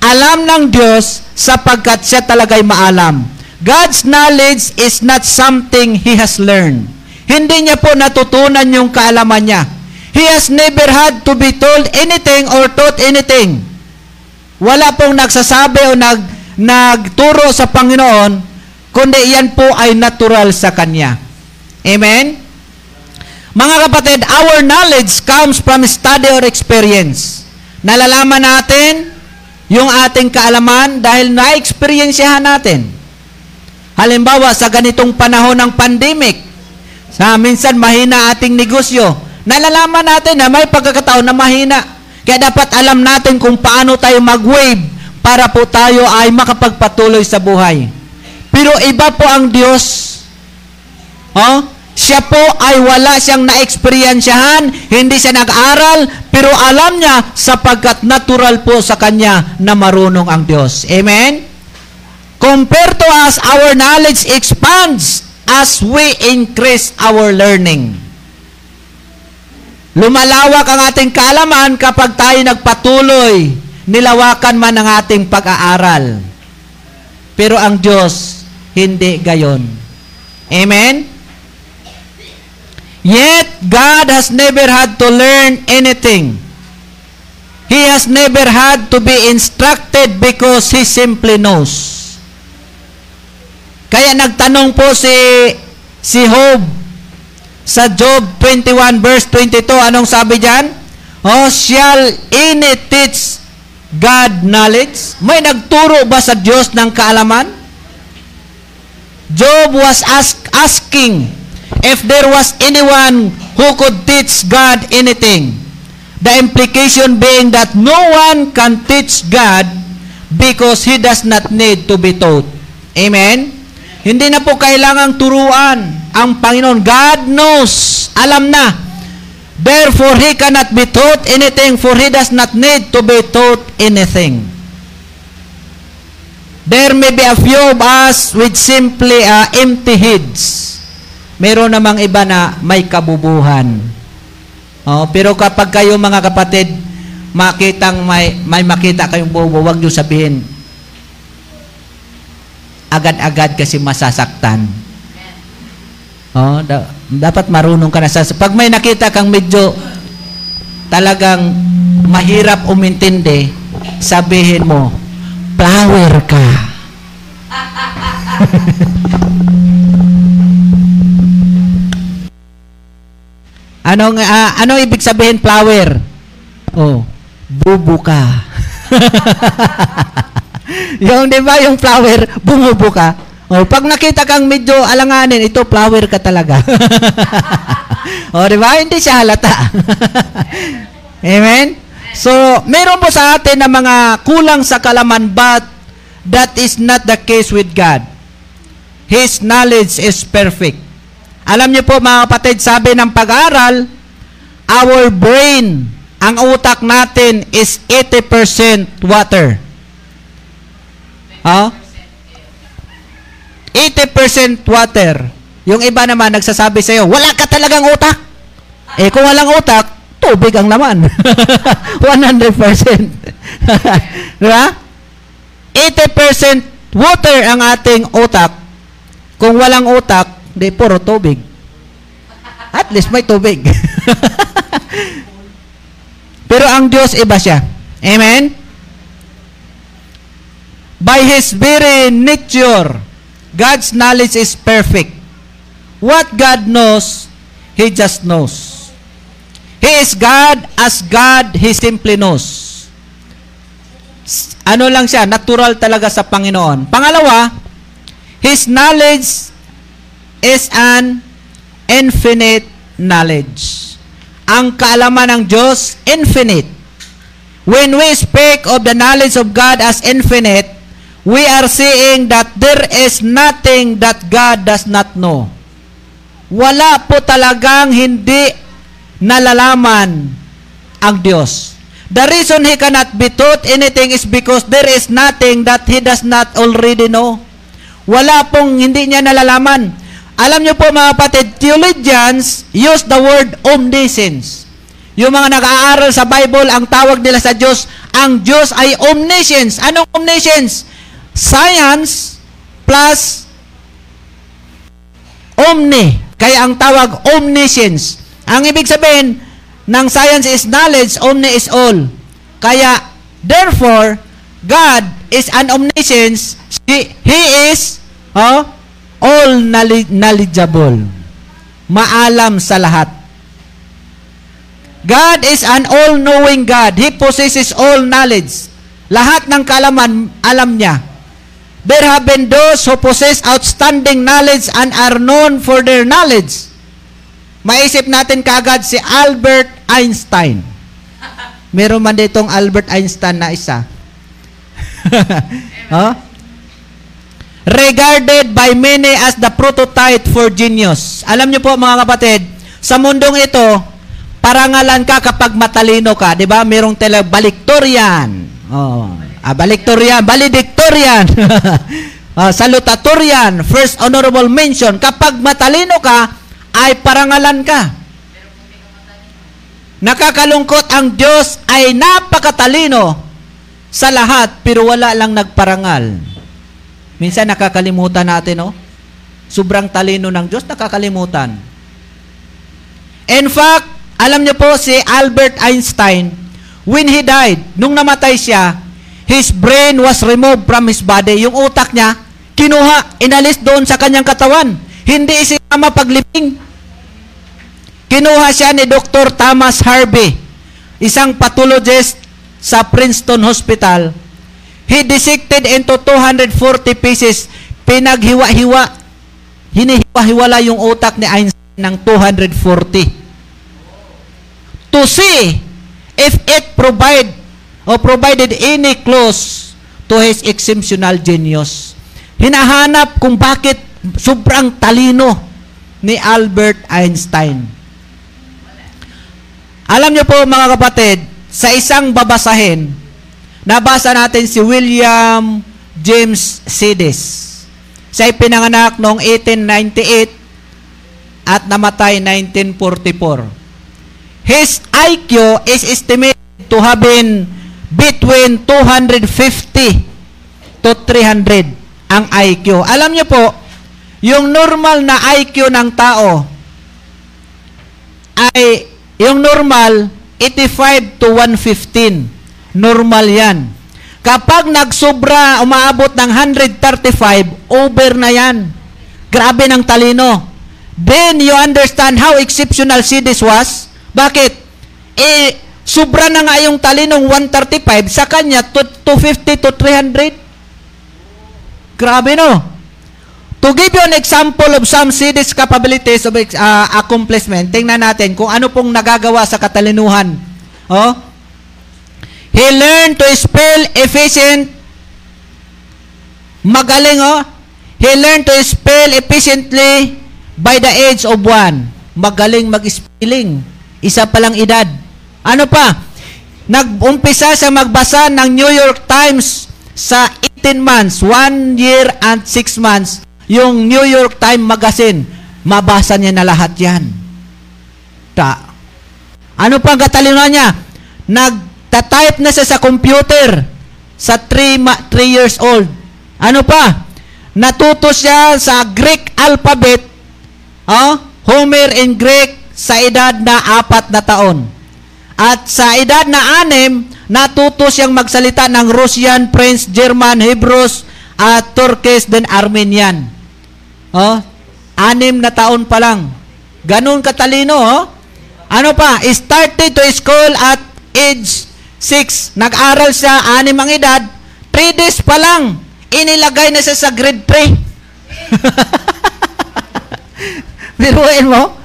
Alam ng Diyos sapagkat siya talaga'y maalam. God's knowledge is not something He has learned. Hindi niya po natutunan yung kaalaman niya. He has never had to be told anything or taught anything. Wala pong nagsasabi o nag, nagturo sa Panginoon, kundi yan po ay natural sa Kanya. Amen? Mga kapatid, our knowledge comes from study or experience. Nalalaman natin yung ating kaalaman dahil na-experiensyahan natin. Halimbawa, sa ganitong panahon ng pandemic, sa minsan mahina ating negosyo, nalalaman natin na may pagkakataon na mahina. Kaya dapat alam natin kung paano tayo mag-wave para po tayo ay makapagpatuloy sa buhay. Pero iba po ang Diyos. Oh? Siya po ay wala siyang na-experiensyahan, hindi siya nag-aral, pero alam niya sapagkat natural po sa kanya na marunong ang Diyos. Amen? Compared to us, our knowledge expands as we increase our learning. Lumalawak ang ating kaalaman kapag tayo nagpatuloy, nilawakan man ang ating pag-aaral. Pero ang Diyos, hindi gayon. Amen? Yet, God has never had to learn anything. He has never had to be instructed because He simply knows. Kaya nagtanong po si si Job sa Job 21 verse 22, anong sabi diyan? Oh, shall any teach God knowledge? May nagturo ba sa Diyos ng kaalaman? Job was ask, asking if there was anyone who could teach God anything. The implication being that no one can teach God because He does not need to be taught. Amen? Hindi na po kailangang turuan ang Panginoon. God knows. Alam na. Therefore, He cannot be taught anything for He does not need to be taught anything. There may be a few of us with simply uh, empty heads. Meron namang iba na may kabubuhan. Oh, pero kapag kayo mga kapatid, makitang may, may makita kayong bubo, huwag nyo sabihin, agad-agad kasi masasaktan. Oh, da- dapat marunong ka na sa pag may nakita kang medyo talagang mahirap umintindi, sabihin mo, flower ka. [LAUGHS] Anong ah, ano ibig sabihin flower? Oh, bubu ka. [LAUGHS] yung 'di ba yung flower, bumubo ka. Oh, pag nakita kang medyo alanganin, ito flower ka talaga. [LAUGHS] oh, 'di ba? Hindi siya halata. Amen. So, meron po sa atin na mga kulang sa kalaman but that is not the case with God. His knowledge is perfect. Alam niyo po mga kapatid, sabi ng pag-aaral, our brain, ang utak natin is 80% water. Ha? 80% water. Yung iba naman nagsasabi sa iyo, wala ka talagang utak. Eh kung walang utak, tubig ang laman. [LAUGHS] 100%. [LAUGHS] Di ba? 80% water ang ating utak. Kung walang utak, di puro tubig. At least may tubig. [LAUGHS] Pero ang Diyos iba siya. Amen? By His very nature, God's knowledge is perfect. What God knows, He just knows. He is God as God, He simply knows. Ano lang siya, natural talaga sa Panginoon. Pangalawa, His knowledge is an infinite knowledge. Ang kaalaman ng Diyos, infinite. When we speak of the knowledge of God as infinite, we are saying that there is nothing that God does not know. Wala po talagang hindi nalalaman ang Diyos. The reason He cannot be taught anything is because there is nothing that He does not already know. Wala pong hindi niya nalalaman. Alam niyo po mga kapatid, theologians use the word omniscience. Yung mga nag-aaral sa Bible, ang tawag nila sa Diyos, ang Diyos ay omniscience. Anong omniscience? Science plus omni. Kaya ang tawag omniscience. Ang ibig sabihin ng science is knowledge, omni is all. Kaya, therefore, God is an omniscience. He, he is oh, all knowledge- knowledgeable. Maalam sa lahat. God is an all-knowing God. He possesses all knowledge. Lahat ng kaalaman, alam niya. There have been those who possess outstanding knowledge and are known for their knowledge. Maisip natin kaagad si Albert Einstein. Meron man ditong Albert Einstein na isa. [LAUGHS] huh? Regarded by many as the prototype for genius. Alam niyo po mga kapatid, sa mundong ito, parangalan ka kapag matalino ka, 'di ba? Merong tele baliktorian. Oh, ah, baliktorian, valedictorian. [LAUGHS] Ah, salutatorian, first honorable mention. Kapag matalino ka, ay parangalan ka. Nakakalungkot ang Diyos ay napakatalino sa lahat pero wala lang nagparangal. Minsan nakakalimutan natin, no? Sobrang talino ng Diyos, nakakalimutan. In fact, alam niyo po si Albert Einstein, when he died, nung namatay siya, his brain was removed from his body. Yung utak niya, kinuha, inalis doon sa kanyang katawan. Hindi isinama paglibing. Kinuha siya ni Dr. Thomas Harvey, isang pathologist sa Princeton Hospital. He dissected into 240 pieces, pinaghiwa-hiwa. Hinihiwa-hiwala yung utak ni Einstein ng 240. To see if it provide or provided any clause to his exceptional genius. Hinahanap kung bakit sobrang talino ni Albert Einstein. Alam niyo po mga kapatid, sa isang babasahin, nabasa natin si William James Sidis. Siya ay pinanganak noong 1898 at namatay 1944. His IQ is estimated to have been between 250 to 300 ang IQ. Alam niyo po, yung normal na IQ ng tao ay yung normal 85 to 115. Normal yan. Kapag nagsobra, umaabot ng 135, over na yan. Grabe ng talino. Then you understand how exceptional si this was. Bakit? Eh, sobra na nga yung talinong 135, sa kanya, to, 250 to 300. Grabe no? To give you an example of some cities capabilities of uh, accomplishment, tingnan natin kung ano pong nagagawa sa katalinuhan. Oh? He learned to spell efficient. Magaling, oh. He learned to spell efficiently by the age of one. Magaling mag-spelling. Isa pa lang edad. Ano pa? Nag-umpisa siya magbasa ng New York Times sa 18 months, 1 year and 6 months yung New York Times Magazine, mabasa niya na lahat yan. Ta. Ano pa ang katalino niya? Nagta-type na siya sa computer sa 3 3 years old. Ano pa? Natuto siya sa Greek alphabet, oh, Homer in Greek sa edad na apat na taon. At sa edad na anim, natuto siyang magsalita ng Russian, French, German, Hebrews, at Turkish, then Armenian. Oh, anim na taon pa lang. Ganun katalino, oh. Ano pa? Started to school at age 6. Nag-aral siya, anim ang edad. 3 days pa lang, inilagay na siya sa grade 3. [LAUGHS] Biruin mo?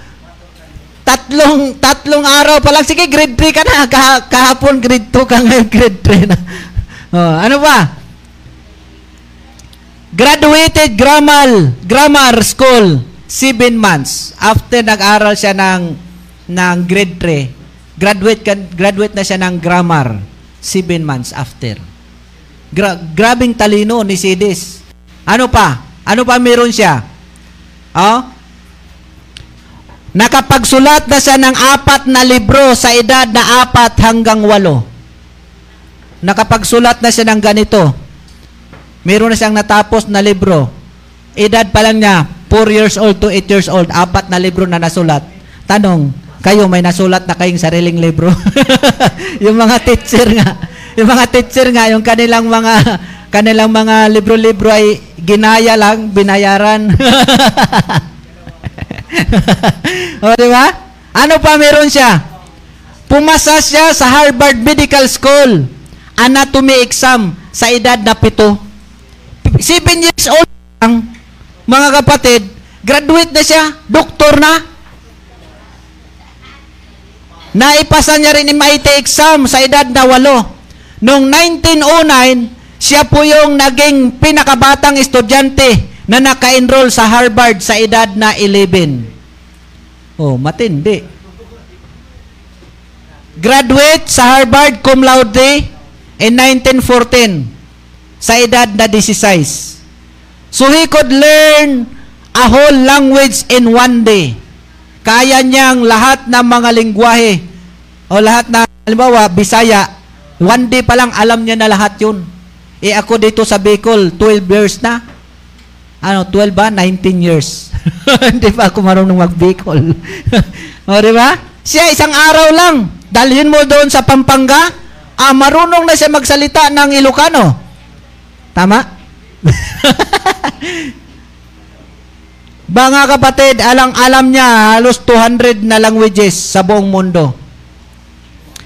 Tatlong, tatlong araw pa lang. Sige, grade 3 ka na. Kah kahapon, grade 2 ka ngayon, grade 3 na. [LAUGHS] Oh, ano ba? Graduated grammar, grammar school, 7 months. After nag-aral siya ng, ng grade 3, graduate, graduate na siya ng grammar, 7 months after. Gra- grabing talino ni Sidis. Ano pa? Ano pa meron siya? Oh? Nakapagsulat na siya ng apat na libro sa edad na apat hanggang walo. Nakapagsulat na siya ng ganito. Meron na siyang natapos na libro. Edad pa lang niya, 4 years old to 8 years old, apat na libro na nasulat. Tanong, kayo may nasulat na kayong sariling libro? [LAUGHS] yung mga teacher nga, yung mga teacher nga, yung kanilang mga kanilang mga libro-libro ay ginaya lang, binayaran. [LAUGHS] o, di ba? Ano pa meron siya? Pumasa siya sa Harvard Medical School anatomy exam sa edad na pito. 7 years old lang, mga kapatid, graduate na siya, doktor na. Naipasa niya rin MIT exam sa edad na walo. Noong 1909, siya po yung naging pinakabatang estudyante na naka-enroll sa Harvard sa edad na 11. Oh, matindi. Graduate sa Harvard cum laude in 1914 sa edad na 16. So he could learn a whole language in one day. Kaya niyang lahat ng mga lingwahe o lahat na, halimbawa, Bisaya, one day pa lang alam niya na lahat yun. Eh ako dito sa Bicol, 12 years na. Ano, 12 ba? 19 years. [LAUGHS] Hindi pa ako marunong mag-Bicol. [LAUGHS] o, di ba? Siya isang araw lang. Dalhin mo doon sa Pampanga, ah, marunong na siya magsalita ng Ilocano. Tama? [LAUGHS] Mga kapatid, alang-alam niya halos 200 na languages sa buong mundo.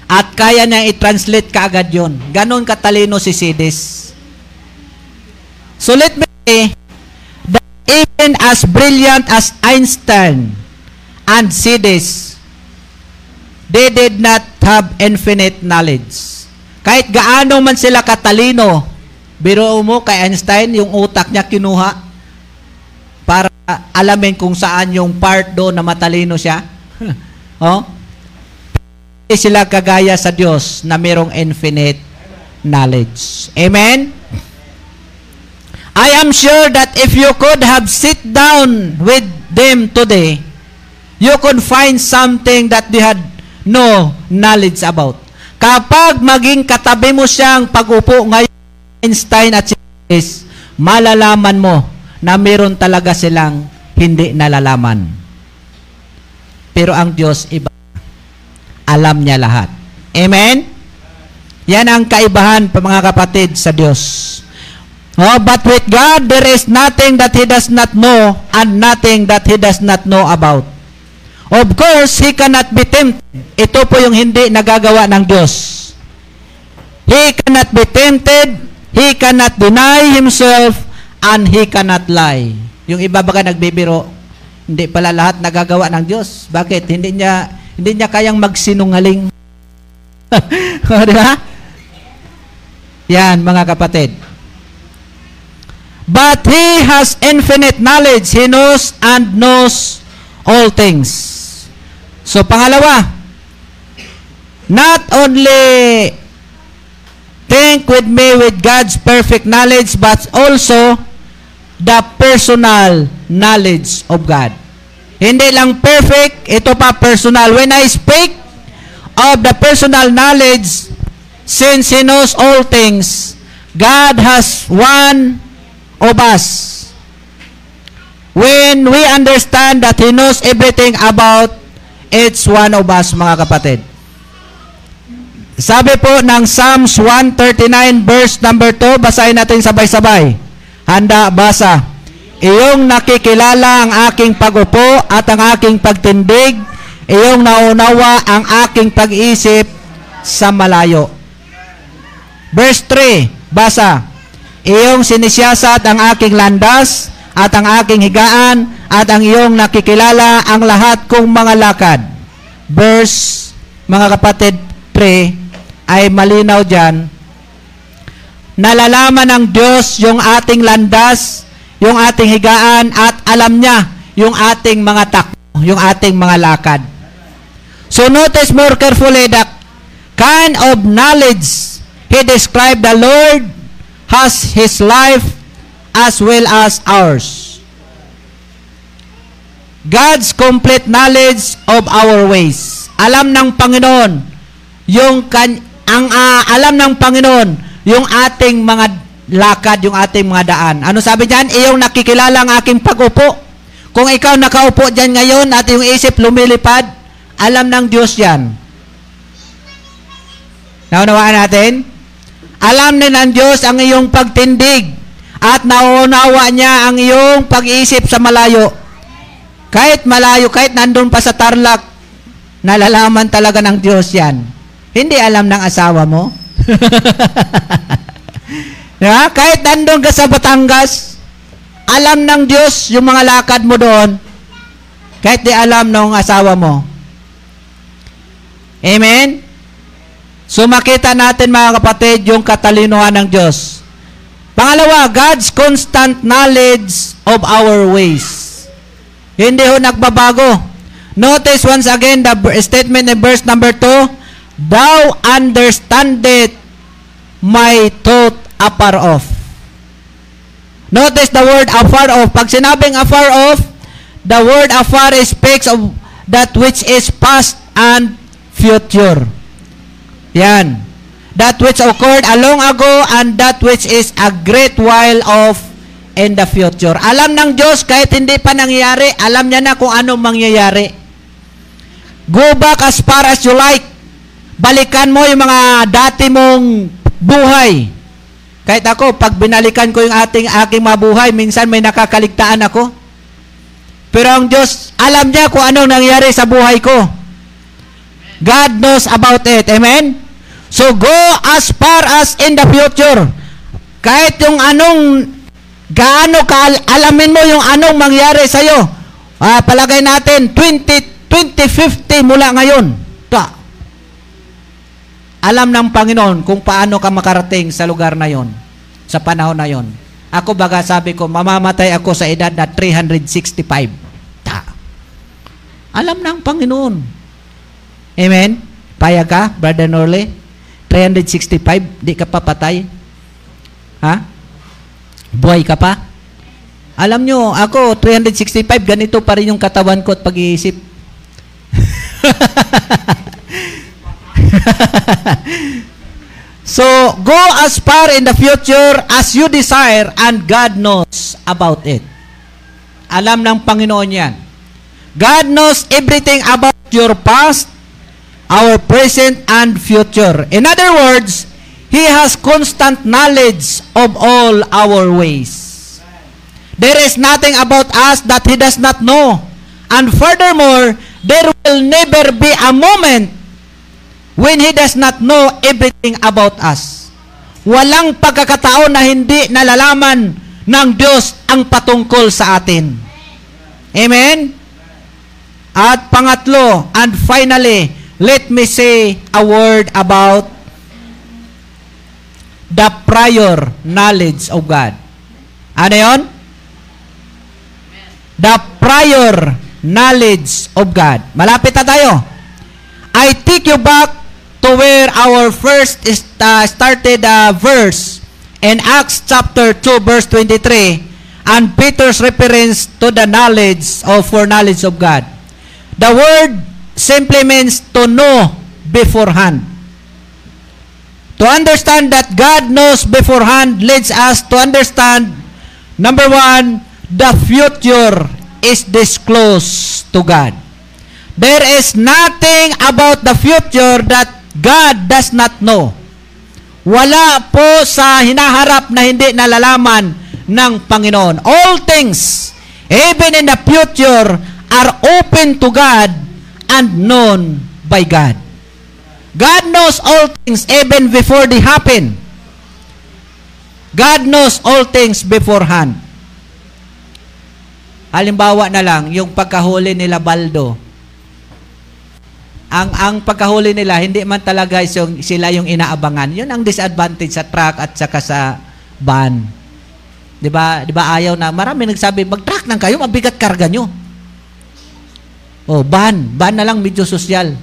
At kaya niya i-translate kaagad yon. Ganon katalino si Sidis. So let me say that even as brilliant as Einstein and Sidis, they did not have infinite knowledge. Kahit gaano man sila katalino, biro mo kay Einstein, yung utak niya kinuha para alamin kung saan yung part doon na matalino siya. [LAUGHS] oh? Hindi sila kagaya sa Diyos na mayroong infinite knowledge. Amen? I am sure that if you could have sit down with them today, you could find something that they had no knowledge about. Kapag maging katabi mo siyang pag-upo ngayon, Einstein at si Jesus, malalaman mo na meron talaga silang hindi nalalaman. Pero ang Diyos iba. Alam niya lahat. Amen? Yan ang kaibahan mga kapatid sa Diyos. Oh, but with God, there is nothing that He does not know and nothing that He does not know about. Of course, He cannot be tempted. Ito po yung hindi nagagawa ng Diyos. He cannot be tempted, He cannot deny Himself, and He cannot lie. Yung iba baka nagbibiro, hindi pala lahat nagagawa ng Diyos. Bakit? Hindi niya hindi niya kayang magsinungaling. [LAUGHS] o, di ba? Yan, mga kapatid. But He has infinite knowledge. He knows and knows all things. So, pangalawa, not only think with me with God's perfect knowledge, but also the personal knowledge of God. Hindi lang perfect, ito pa personal. When I speak of the personal knowledge, since He knows all things, God has one of us. When we understand that He knows everything about it's one of us, mga kapatid. Sabi po ng Psalms 139 verse number 2, basahin natin sabay-sabay. Handa, basa. Iyong nakikilala ang aking pagupo at ang aking pagtindig. Iyong naunawa ang aking pag-isip sa malayo. Verse 3, basa. Iyong sinisiyasat ang aking landas at ang aking higaan at ang iyong nakikilala ang lahat kong mga lakad. Verse, mga kapatid, 3, ay malinaw dyan. Nalalaman ng Diyos yung ating landas, yung ating higaan, at alam niya yung ating mga takbo, yung ating mga lakad. So notice more carefully the kind of knowledge he described the Lord has his life as well as ours. God's complete knowledge of our ways. Alam ng Panginoon yung kan ang ah, alam ng Panginoon yung ating mga lakad, yung ating mga daan. Ano sabi diyan? Iyong nakikilala ang aking pag-upo. Kung ikaw nakaupo diyan ngayon at yung isip lumilipad, alam ng Diyos yan. Naunawaan natin? Alam din ng Diyos ang iyong pagtindig at nauunawa niya ang iyong pag-iisip sa malayo. Kahit malayo, kahit nandun pa sa tarlac, nalalaman talaga ng Diyos yan. Hindi alam ng asawa mo. [LAUGHS] diba? Kahit nandun ka sa Batangas, alam ng Diyos yung mga lakad mo doon. Kahit di alam ng asawa mo. Amen? So makita natin mga kapatid yung katalinuhan ng Diyos. Pangalawa, God's constant knowledge of our ways. Hindi ho nagbabago. Notice once again the statement in verse number 2, Thou understandest my thought afar off. Notice the word afar off. Pag sinabing afar off, the word afar speaks of that which is past and future. Yan. That which occurred a long ago and that which is a great while off in the future. Alam ng Diyos kahit hindi pa nangyayari, alam niya na kung anong mangyayari. Go back as far as you like. Balikan mo yung mga dati mong buhay. Kahit ako, pag binalikan ko yung ating aking mabuhay, minsan may nakakaligtaan ako. Pero ang Diyos, alam niya kung anong nangyari sa buhay ko. God knows about it. Amen? So go as far as in the future. Kahit yung anong gaano ka alamin mo yung anong mangyari sa iyo. Ah, palagay natin 20 2050 mula ngayon. Alam ng Panginoon kung paano ka makarating sa lugar na yon, sa panahon na yon. Ako baga sabi ko, mamamatay ako sa edad na 365. Ta. Alam ng Panginoon. Amen? Payag ka, Brother Norley? 365, di ka pa patay? Ha? Buhay ka pa? Alam nyo, ako, 365, ganito pa rin yung katawan ko at pag-iisip. [LAUGHS] [LAUGHS] so, go as far in the future as you desire and God knows about it. Alam ng Panginoon yan. God knows everything about your past, our present, and future. In other words, He has constant knowledge of all our ways. There is nothing about us that He does not know. And furthermore, there will never be a moment when He does not know everything about us. Walang pagkakataon na hindi nalalaman ng Diyos ang patungkol sa atin. Amen? At pangatlo, and finally, let me say a word about the prior knowledge of God. Ano yon? The prior knowledge of God. Malapit na tayo. I take you back to where our first uh, started uh, verse in Acts chapter 2 verse 23 and Peter's reference to the knowledge of foreknowledge of God. The word simply means to know beforehand. To understand that God knows beforehand leads us to understand, number one, the future is disclosed to God. There is nothing about the future that God does not know. Wala po sa hinaharap na hindi nalalaman ng Panginoon. All things, even in the future, are open to God and known by God. God knows all things even before they happen. God knows all things beforehand. Halimbawa na lang, yung pagkahuli nila Baldo. Ang ang pagkahuli nila, hindi man talaga yung, sila yung inaabangan. Yun ang disadvantage sa truck at saka sa van. 'Di ba? 'Di ba ayaw na marami nagsabi, mag-truck nang kayo, mabigat karga nyo. Oh, van, van na lang medyo sosyal.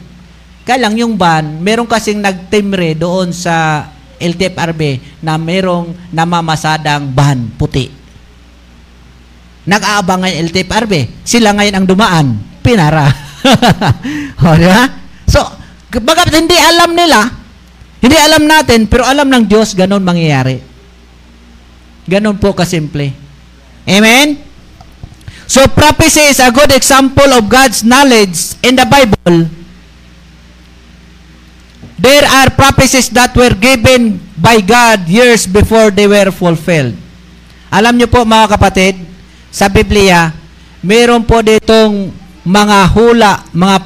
Kaya lang yung van, meron kasing nagtimre doon sa LTFRB na merong namamasadang van puti. Nag-aabangan LTFRB. Sila ngayon ang dumaan. Pinara. [LAUGHS] [LAUGHS] o, di ba? So, bagat hindi alam nila, hindi alam natin, pero alam ng Diyos, ganun mangyayari. Ganun po kasimple. Amen? So, prophecy is a good example of God's knowledge in the Bible. There are prophecies that were given by God years before they were fulfilled. Alam niyo po mga kapatid, sa Biblia, meron po ditong mga hula, mga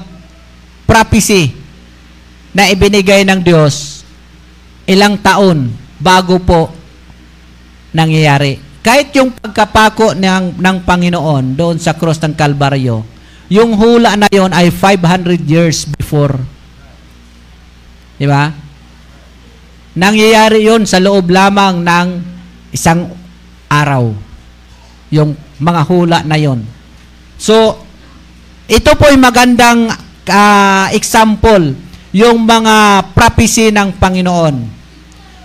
prophecy na ibinigay ng Diyos ilang taon bago po nangyayari. Kahit yung pagkapako ng, ng Panginoon doon sa cross ng Kalbaryo, yung hula na yon ay 500 years before. Di ba? Nangyayari yon sa loob lamang ng isang araw. Yung mga hula na yon. So, ito po ay magandang uh, example, yung mga prophecy ng Panginoon.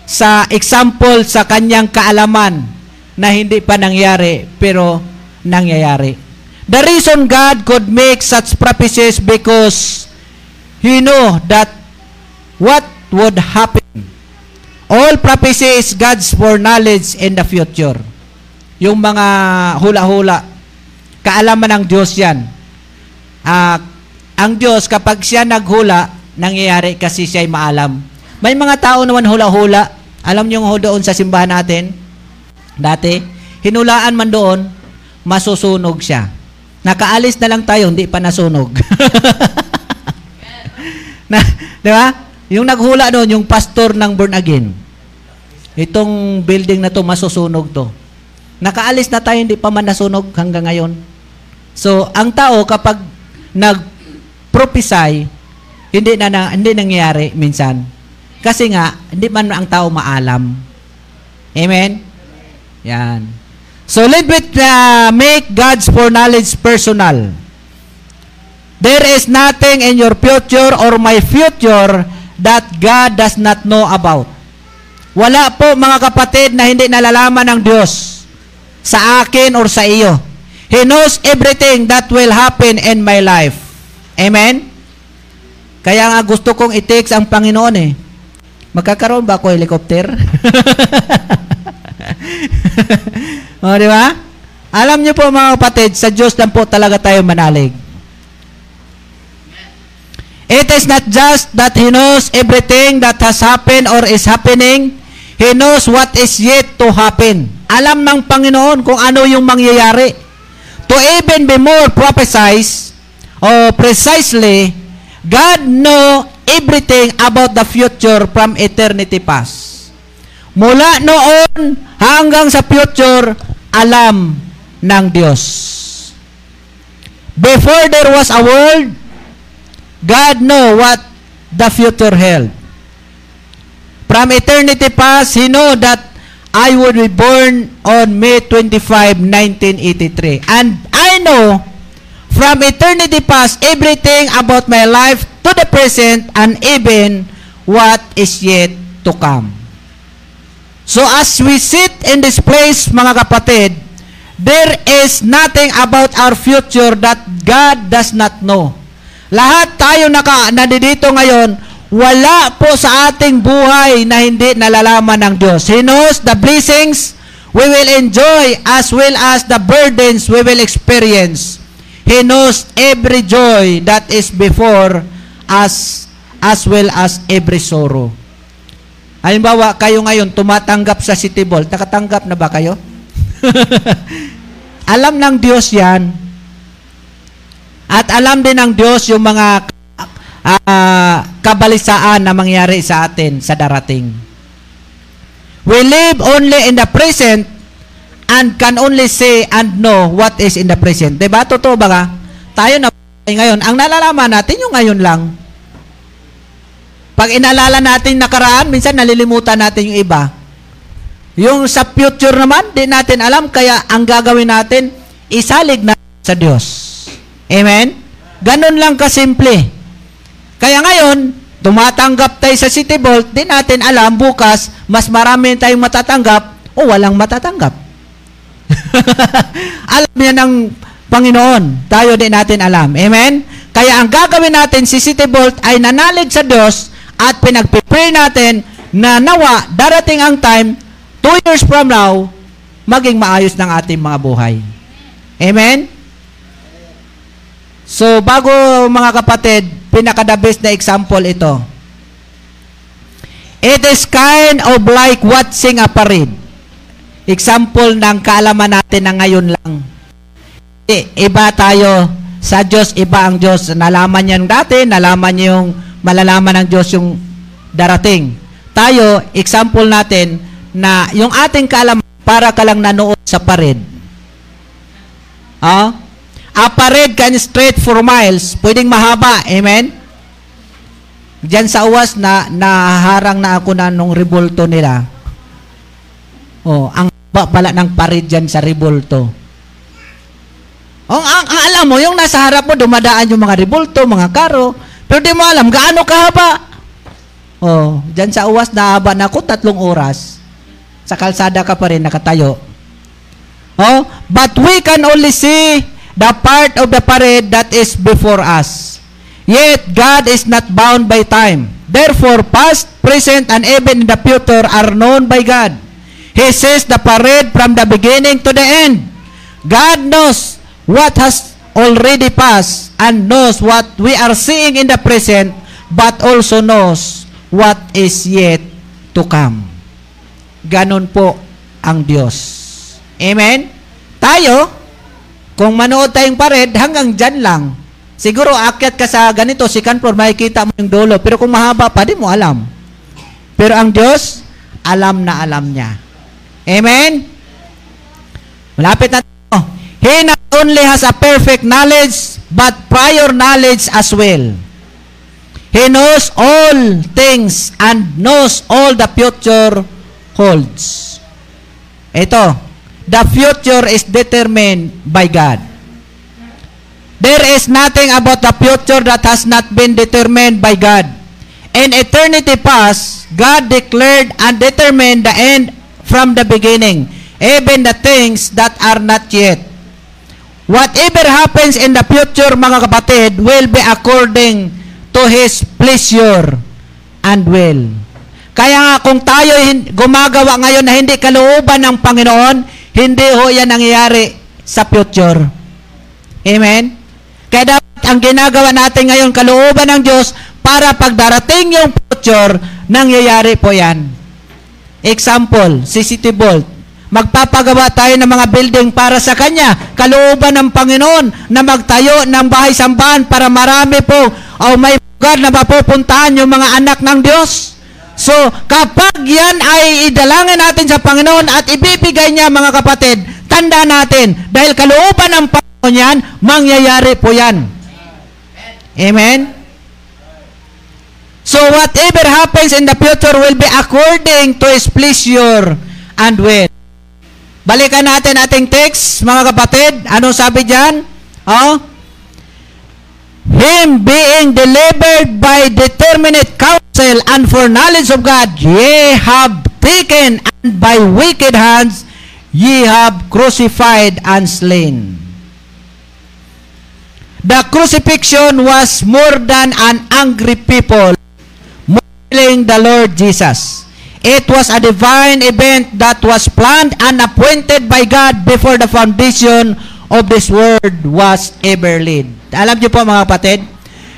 Sa example sa kanyang kaalaman na hindi pa nangyari, pero nangyayari. The reason God could make such prophecies because He knew that what would happen. All prophecy is God's foreknowledge in the future. Yung mga hula-hula, kaalaman ng Diyos yan. Uh, ang Diyos, kapag siya naghula, nangyayari kasi siya ay maalam. May mga tao naman hula-hula. Alam niyo yung doon sa simbahan natin, dati, hinulaan man doon, masusunog siya. Nakaalis na lang tayo, hindi pa nasunog. [LAUGHS] na, di ba? Yung naghula doon, yung pastor ng born again. Itong building na to, masusunog to. Nakaalis na tayo, hindi pa man nasunog hanggang ngayon. So, ang tao kapag nag-prophesy, hindi na, na hindi nangyayari minsan. Kasi nga, hindi man ang tao maalam. Amen? Yan. So, let me uh, make God's foreknowledge personal. There is nothing in your future or my future that God does not know about. Wala po mga kapatid na hindi nalalaman ng Diyos sa akin or sa iyo. He knows everything that will happen in my life. Amen? Kaya nga gusto kong i-text ang Panginoon eh. Magkakaroon ba ako helicopter? [LAUGHS] o, di ba? Alam niyo po mga kapatid, sa Diyos lang po talaga tayo manalig. It is not just that He knows everything that has happened or is happening. He knows what is yet to happen. Alam ng Panginoon kung ano yung mangyayari. To even be more precise, or precisely, God know everything about the future from eternity past. Mula noon hanggang sa future, alam ng Diyos. Before there was a world, God know what the future held. From eternity past, He know that I would be born on May 25, 1983. And I know from eternity past everything about my life to the present and even what is yet to come. So as we sit in this place, mga kapatid, there is nothing about our future that God does not know. Lahat tayo naka, nandito ngayon, wala po sa ating buhay na hindi nalalaman ng Diyos. He knows the blessings we will enjoy as well as the burdens we will experience. He knows every joy that is before us as well as every sorrow. Halimbawa, kayo ngayon tumatanggap sa City Vault. Nakatanggap na ba kayo? [LAUGHS] alam ng Diyos yan. At alam din ng Diyos yung mga uh, kabalisaan na mangyari sa atin sa darating. We live only in the present and can only say and know what is in the present. Diba? Totoo ba ka? Tayo na ngayon. Ang nalalaman natin yung ngayon lang. Pag inalala natin nakaraan, minsan nalilimutan natin yung iba. Yung sa future naman, di natin alam. Kaya ang gagawin natin, isalig na sa Diyos. Amen? Ganun lang kasimple. Kaya ngayon, tumatanggap tayo sa City Vault, di natin alam bukas, mas marami tayong matatanggap o walang matatanggap. [LAUGHS] alam niya ng Panginoon. Tayo din natin alam. Amen? Kaya ang gagawin natin si City Vault ay nanalig sa Diyos at pinagpipray natin na nawa darating ang time, two years from now, maging maayos ng ating mga buhay. Amen? So, bago mga kapatid, pinaka-the best na example ito. It is kind of like watching a parade. Example ng kaalaman natin na ngayon lang. Iba tayo sa Diyos, iba ang Diyos. Nalaman niya dati, nalaman niya yung malalaman ng Diyos yung darating. Tayo, example natin na yung ating kaalaman para ka lang nanood sa parade. Ah? A parade can straight for miles. Pwedeng mahaba. Amen? Diyan sa uwas na naharang na ako na nung revolto nila. Oh, ang ba pala ng parade diyan sa revolto. Oh, ang, ang, alam mo, yung nasa harap mo, dumadaan yung mga revolto, mga karo, pero di mo alam, gaano kahaba? Oh, diyan sa uwas, nahaba na ako tatlong oras. Sa kalsada ka pa rin, nakatayo. Oh, but we can only see the part of the parade that is before us. Yet, God is not bound by time. Therefore, past, present, and even in the future are known by God. He says the parade from the beginning to the end. God knows what has already passed and knows what we are seeing in the present, but also knows what is yet to come. Ganon po ang Diyos. Amen? Tayo, kung manood tayong parade, hanggang dyan lang. Siguro, akyat ka sa ganito, second floor, makikita mo yung dulo. Pero kung mahaba pa, di mo alam. Pero ang Diyos, alam na alam niya. Amen? Malapit na tayo. He not only has a perfect knowledge, but prior knowledge as well. He knows all things and knows all the future holds. Ito, the future is determined by God. There is nothing about the future that has not been determined by God. In eternity past, God declared and determined the end from the beginning, even the things that are not yet. Whatever happens in the future, mga kapatid, will be according to His pleasure and will. Kaya nga kung tayo gumagawa ngayon na hindi kalooban ng Panginoon, hindi ho yan nangyayari sa future. Amen? Kaya dapat ang ginagawa natin ngayon, kalooban ng Diyos, para pagdarating yung future, nangyayari po yan. Example, si City Bolt. Magpapagawa tayo ng mga building para sa Kanya. Kalooban ng Panginoon na magtayo ng bahay sambahan para marami po o may lugar na mapupuntahan yung mga anak ng Diyos. So, kapag yan ay idalangin natin sa Panginoon at ibibigay niya mga kapatid, tanda natin, dahil kalooban ng Panginoon yan, mangyayari po yan. Amen? So whatever happens in the future will be according to His pleasure and will. Balikan natin ating text, mga kapatid. Anong sabi diyan? Oh? Him being delivered by determinate counsel and foreknowledge of God, ye have taken and by wicked hands ye have crucified and slain. The crucifixion was more than an angry people killing the Lord Jesus. It was a divine event that was planned and appointed by God before the foundation of this world was ever laid. Alam niyo po mga kapatid,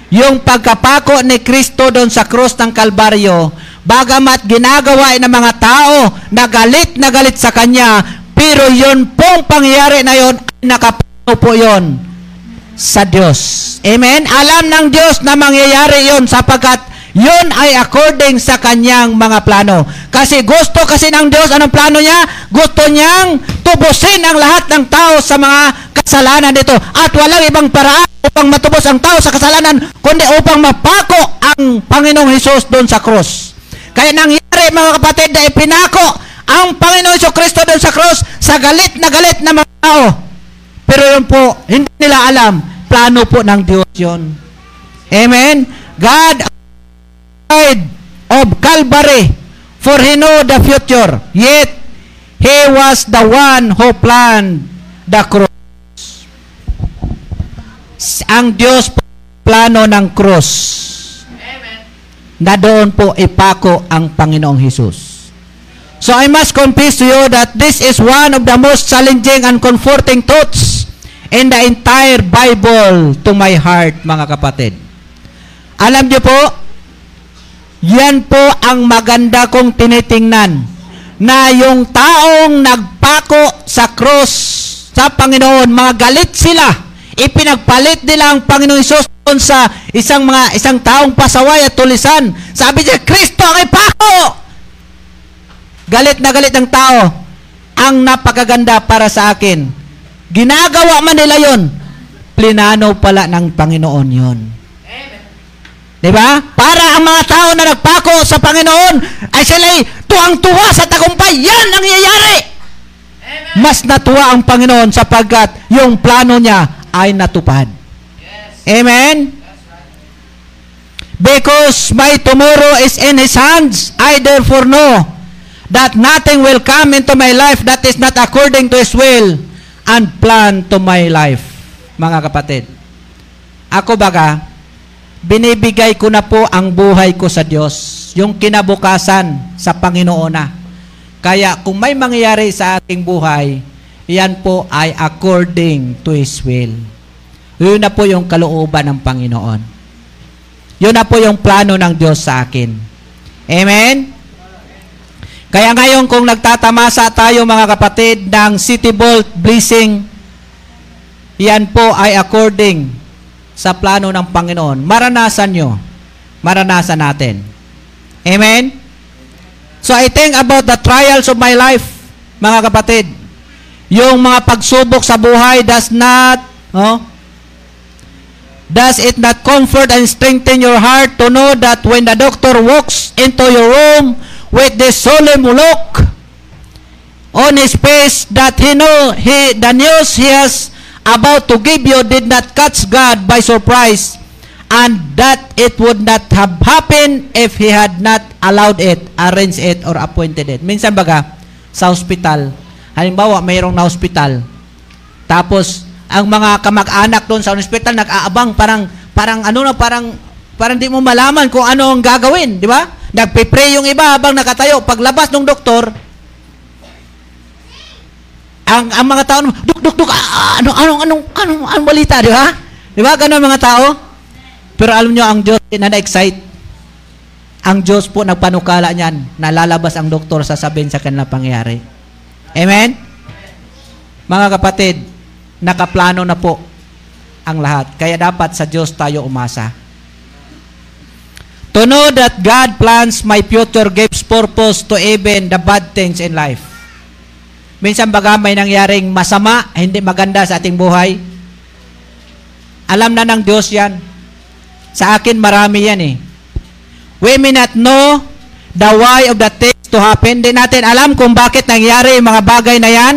yung pagkapako ni Kristo doon sa krus ng Kalbaryo, bagamat ginagawa ng mga tao na galit na galit sa Kanya, pero yun pong pangyayari na ay nakapano po yun sa Diyos. Amen? Alam ng Diyos na mangyayari yun sapagkat yun ay according sa kanyang mga plano. Kasi gusto kasi ng Diyos, anong plano niya? Gusto niyang tubusin ang lahat ng tao sa mga kasalanan dito. At walang ibang paraan upang matubos ang tao sa kasalanan, kundi upang mapako ang Panginoong Hesus doon sa krus. Kaya nangyari mga kapatid na ipinako ang Panginoong Hesus Kristo doon sa krus sa galit na galit na mga tao. Pero yun po, hindi nila alam, plano po ng Diyos yun. Amen? God side of Calvary, for he knew the future. Yet, he was the one who planned the cross. Ang Diyos plano ng cross. Na doon po ipako ang Panginoong Hesus. So I must confess to you that this is one of the most challenging and comforting thoughts in the entire Bible to my heart, mga kapatid. Alam niyo po, yan po ang maganda kong tinitingnan na yung taong nagpako sa cross sa Panginoon, mga galit sila. Ipinagpalit nila ang Panginoon Isus sa isang mga isang taong pasaway at tulisan. Sabi niya, Kristo ang ipako! Galit na galit ang tao. Ang napakaganda para sa akin. Ginagawa man nila yon. Plinano pala ng Panginoon yon. Di ba? Para ang mga tao na nagpako sa Panginoon ay sila'y tuwang-tuwa sa tagumpay. Yan ang nangyayari. Mas natuwa ang Panginoon sapagkat yung plano niya ay natupad. Amen? Because my tomorrow is in His hands, I therefore know that nothing will come into my life that is not according to His will and plan to my life. Mga kapatid, ako baga, binibigay ko na po ang buhay ko sa Diyos, yung kinabukasan sa Panginoon na. Kaya kung may mangyayari sa ating buhay, yan po ay according to His will. Yun na po yung kalooban ng Panginoon. Yun na po yung plano ng Diyos sa akin. Amen? Kaya ngayon kung nagtatamasa tayo mga kapatid ng City Bolt Blessing, yan po ay according sa plano ng Panginoon. Maranasan nyo. Maranasan natin. Amen? So I think about the trials of my life, mga kapatid. Yung mga pagsubok sa buhay does not, oh, Does it not comfort and strengthen your heart to know that when the doctor walks into your room with this solemn look on his face that he know he the news he has about to give you did not catch God by surprise and that it would not have happened if he had not allowed it, arranged it, or appointed it. Minsan baga, sa hospital, halimbawa mayroong na hospital, tapos ang mga kamag-anak doon sa hospital nag-aabang parang parang ano na parang parang di mo malaman kung ano ang gagawin, di ba? Nagpe-pray yung iba habang nakatayo. Paglabas ng doktor, ang ang mga tao, duk duk duk, ah, ano anong anong anong anong balita, di ba? Di ba ganun mga tao? Pero alam nyo, ang Diyos na na-excite. Ang Diyos po nagpanukala niyan, nalalabas ang doktor sasabihin sa kanila pangyayari. Amen? Mga kapatid, nakaplano na po ang lahat. Kaya dapat sa Diyos tayo umasa. To know that God plans my future gives purpose to even the bad things in life. Minsan baga may nangyaring masama, hindi maganda sa ating buhay. Alam na ng Diyos yan. Sa akin marami yan eh. We may not know the why of the things to happen. Di natin alam kung bakit nangyari yung mga bagay na yan.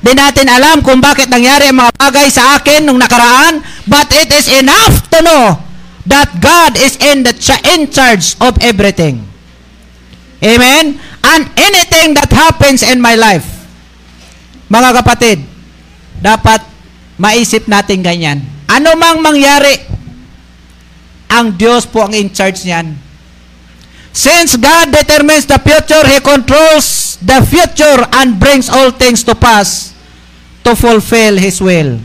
Di natin alam kung bakit nangyari ang mga bagay sa akin nung nakaraan. But it is enough to know that God is in the in charge of everything. Amen? And anything that happens in my life, mga kapatid, dapat maisip natin ganyan. Ano mang mangyari, ang Diyos po ang in charge niyan. Since God determines the future, He controls the future and brings all things to pass to fulfill His will.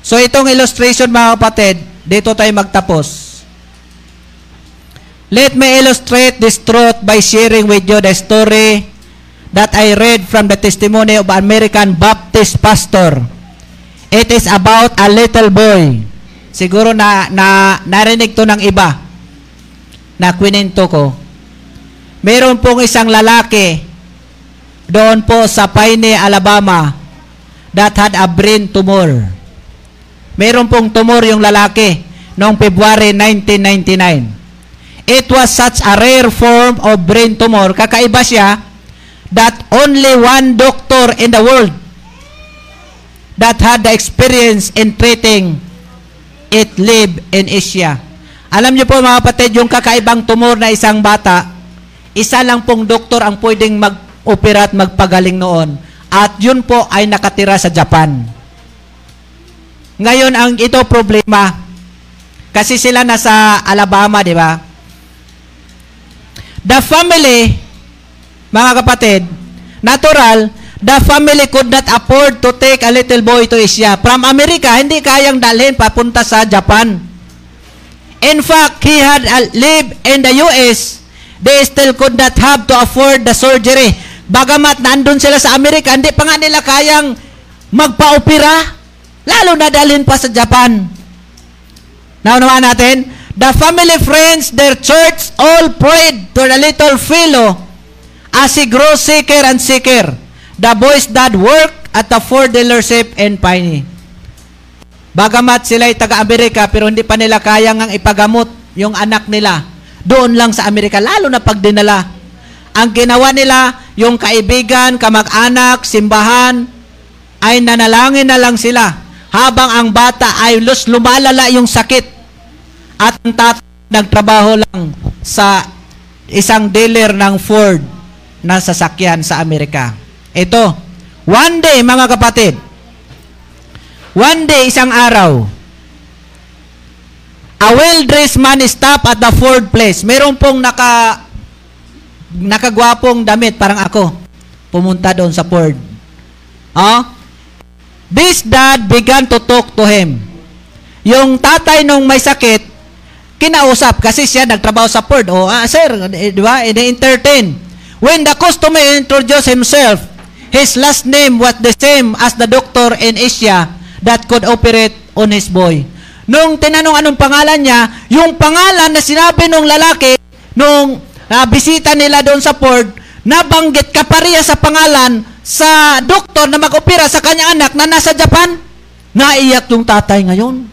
So itong illustration mga kapatid, dito tayo magtapos. Let me illustrate this truth by sharing with you the story that I read from the testimony of American Baptist pastor. It is about a little boy. Siguro na, na narinig to ng iba na kwento ko. Meron pong isang lalaki doon po sa Paine, Alabama that had a brain tumor. Meron pong tumor yung lalaki noong February 1999. It was such a rare form of brain tumor. Kakaiba siya that only one doctor in the world that had the experience in treating it live in Asia. Alam niyo po mga kapatid, yung kakaibang tumor na isang bata, isa lang pong doktor ang pwedeng mag-opera at magpagaling noon. At yun po ay nakatira sa Japan. Ngayon, ang ito problema, kasi sila nasa Alabama, di ba? The family, mga kapatid, natural, the family could not afford to take a little boy to Asia. From America, hindi kayang dalhin papunta sa Japan. In fact, he had lived in the US. They still could not have to afford the surgery. Bagamat nandun sila sa Amerika, hindi pa nga nila kayang magpa-opera. Lalo na dalhin pa sa Japan. Naunawaan natin? The family friends, their church, all prayed to the little fellow as he grows sicker and sicker. The boy's dad worked at the Ford dealership in Piney. Bagamat sila ay taga-Amerika pero hindi pa nila kayang ang ipagamot yung anak nila doon lang sa Amerika, lalo na pag dinala. Ang ginawa nila, yung kaibigan, kamag-anak, simbahan, ay nanalangin na lang sila habang ang bata ay lus lumalala yung sakit at ang tatay nagtrabaho lang sa isang dealer ng Ford na sasakyan sa Amerika. Ito, one day mga kapatid, One day, isang araw, a well-dressed man stop at the Ford place. Meron pong naka, nakagwapong damit, parang ako, pumunta doon sa Ford. Oh? This dad began to talk to him. Yung tatay nung may sakit, kinausap kasi siya nagtrabaho sa Ford. Oh, ah, sir, di ba? entertain When the customer introduced himself, his last name was the same as the doctor in Asia that could operate on his boy. Nung tinanong anong pangalan niya, yung pangalan na sinabi nung lalaki, nung uh, bisita nila doon sa Ford, nabanggit kapariya sa pangalan sa doktor na mag-opera sa kanyang anak na nasa Japan. Naiyak yung tatay ngayon.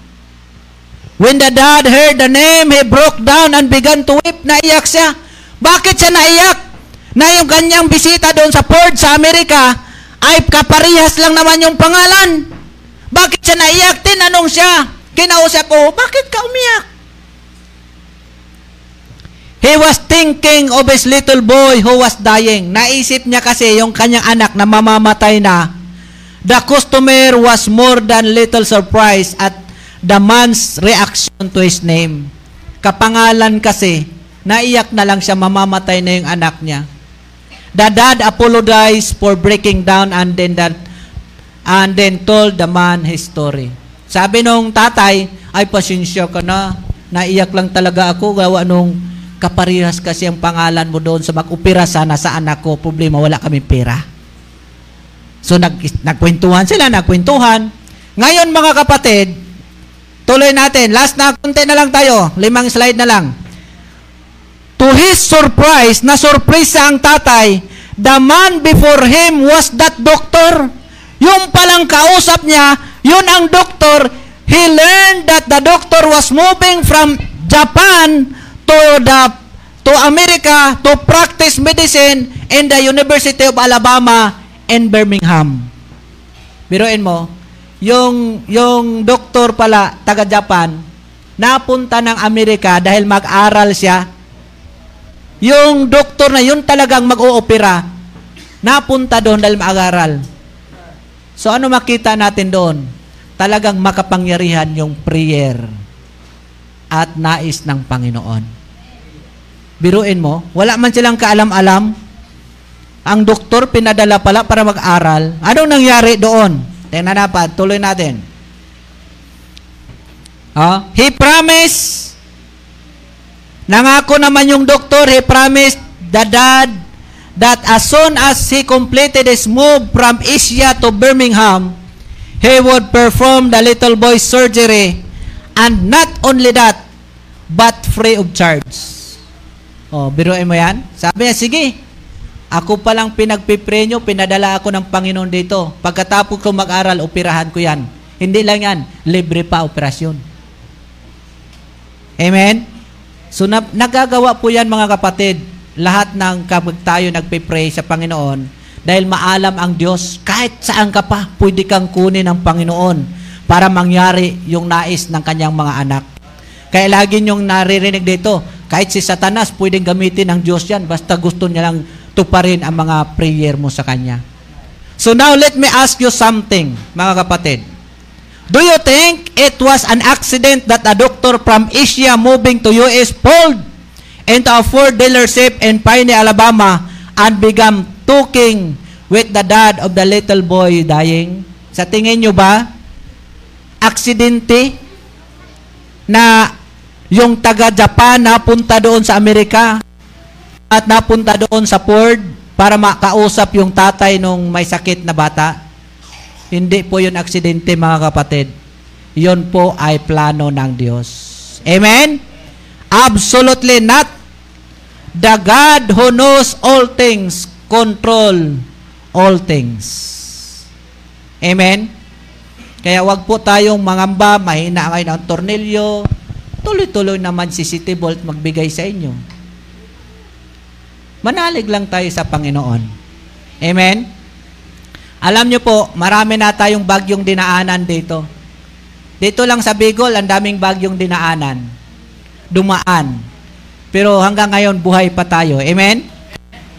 When the dad heard the name, he broke down and began to weep. Naiyak siya. Bakit siya naiyak? Na yung kanyang bisita doon sa Ford sa Amerika ay kaparihas lang naman yung pangalan. Bakit siya naiyak? Tinanong siya. Kinausap ko, bakit ka umiyak? He was thinking of his little boy who was dying. Naisip niya kasi yung kanyang anak na mamamatay na. The customer was more than little surprised at the man's reaction to his name. Kapangalan kasi, naiyak na lang siya, mamamatay na yung anak niya. The dad apologized for breaking down and then that and then told the man his story. Sabi nung tatay, ay pasensya ka na. Naiyak lang talaga ako gawa nung kaparihas kasi ang pangalan mo doon sa mag-opera sana sa anak ko. Problema, wala kami pera. So nag, nagkwentuhan sila, nagkwentuhan. Ngayon mga kapatid, tuloy natin. Last na, konti na lang tayo. Limang slide na lang. To his surprise, na surprise ang tatay, the man before him was that doctor. Yung palang kausap niya, yun ang doktor. He learned that the doctor was moving from Japan to the to America to practice medicine in the University of Alabama in Birmingham. Biruin mo, yung yung doktor pala taga Japan napunta ng Amerika dahil mag-aral siya. Yung doktor na yun talagang mag-oopera napunta doon dahil mag-aral. So ano makita natin doon? Talagang makapangyarihan yung prayer at nais ng Panginoon. Biruin mo, wala man silang kaalam-alam. Ang doktor pinadala pala para mag-aral. Anong nangyari doon? Tingnan natin, tuloy natin. Ah, he promised Nangako naman yung doktor, he promised the dad that as soon as he completed his move from Asia to Birmingham, he would perform the little boy's surgery and not only that, but free of charge. Oh, biruin mo yan? Sabi niya, sige, ako palang pinagpipre nyo, pinadala ako ng Panginoon dito. Pagkatapos ko mag-aral, operahan ko yan. Hindi lang yan, libre pa operasyon. Amen? So na, nagagawa po yan mga kapatid, lahat ng kapag tayo nagpe-pray sa Panginoon, dahil maalam ang Diyos, kahit saan ka pa, pwede kang kunin ng Panginoon para mangyari yung nais ng kanyang mga anak. Kaya lagi niyong naririnig dito, kahit si Satanas, pwedeng gamitin ng Diyos yan, basta gusto niya lang tuparin ang mga prayer mo sa Kanya. So now let me ask you something, mga kapatid. Do you think it was an accident that a doctor from Asia moving to US pulled into a Ford dealership in Piney, Alabama and began talking with the dad of the little boy dying? Sa tingin nyo ba, aksidente na yung taga-Japan napunta doon sa Amerika at napunta doon sa Ford para makausap yung tatay nung may sakit na bata? Hindi po yun aksidente mga kapatid. Yun po ay plano ng Diyos. Amen? Absolutely not. The God who knows all things, control all things. Amen? Kaya wag po tayong mangamba, mahina kayo ng tornilyo, tuloy-tuloy naman si City Bolt magbigay sa inyo. Manalig lang tayo sa Panginoon. Amen? Alam nyo po, marami na tayong bagyong dinaanan dito. Dito lang sa Bicol, ang daming bagyong dinaanan. Dumaan. Pero hanggang ngayon, buhay pa tayo. Amen?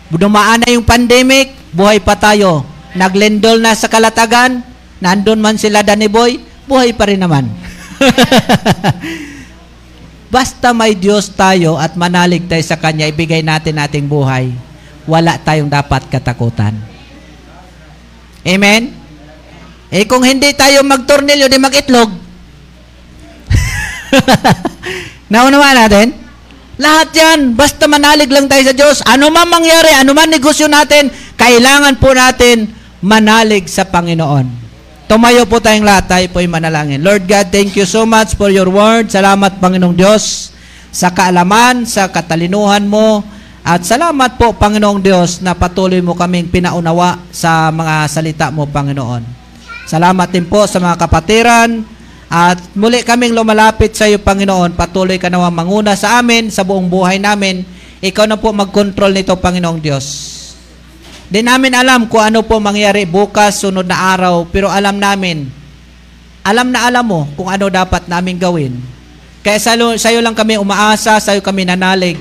Dumaan na yung pandemic, buhay pa tayo. Naglendol na sa kalatagan, nandun man sila Danny Boy, buhay pa rin naman. [LAUGHS] Basta may Diyos tayo at manalig tayo sa Kanya, ibigay natin ating buhay. Wala tayong dapat katakutan. Amen? Eh kung hindi tayo magtornilyo, di mag-itlog. [LAUGHS] Naunawa natin? Lahat yan, basta manalig lang tayo sa Diyos. Ano man mangyari, ano man negosyo natin, kailangan po natin manalig sa Panginoon. Tumayo po tayong lahat, tayo po ay manalangin. Lord God, thank you so much for your word. Salamat, Panginoong Diyos, sa kaalaman, sa katalinuhan mo, at salamat po, Panginoong Diyos, na patuloy mo kaming pinaunawa sa mga salita mo, Panginoon. Salamat din po sa mga kapatiran At muli kaming lumalapit sa iyo, Panginoon. Patuloy ka nawa manguna sa amin, sa buong buhay namin. Ikaw na po mag-control nito, Panginoong Diyos. Di namin alam kung ano po mangyari bukas, sunod na araw, pero alam namin, alam na alam mo kung ano dapat namin gawin. Kaya sa iyo lang kami umaasa, sa iyo kami nanalig.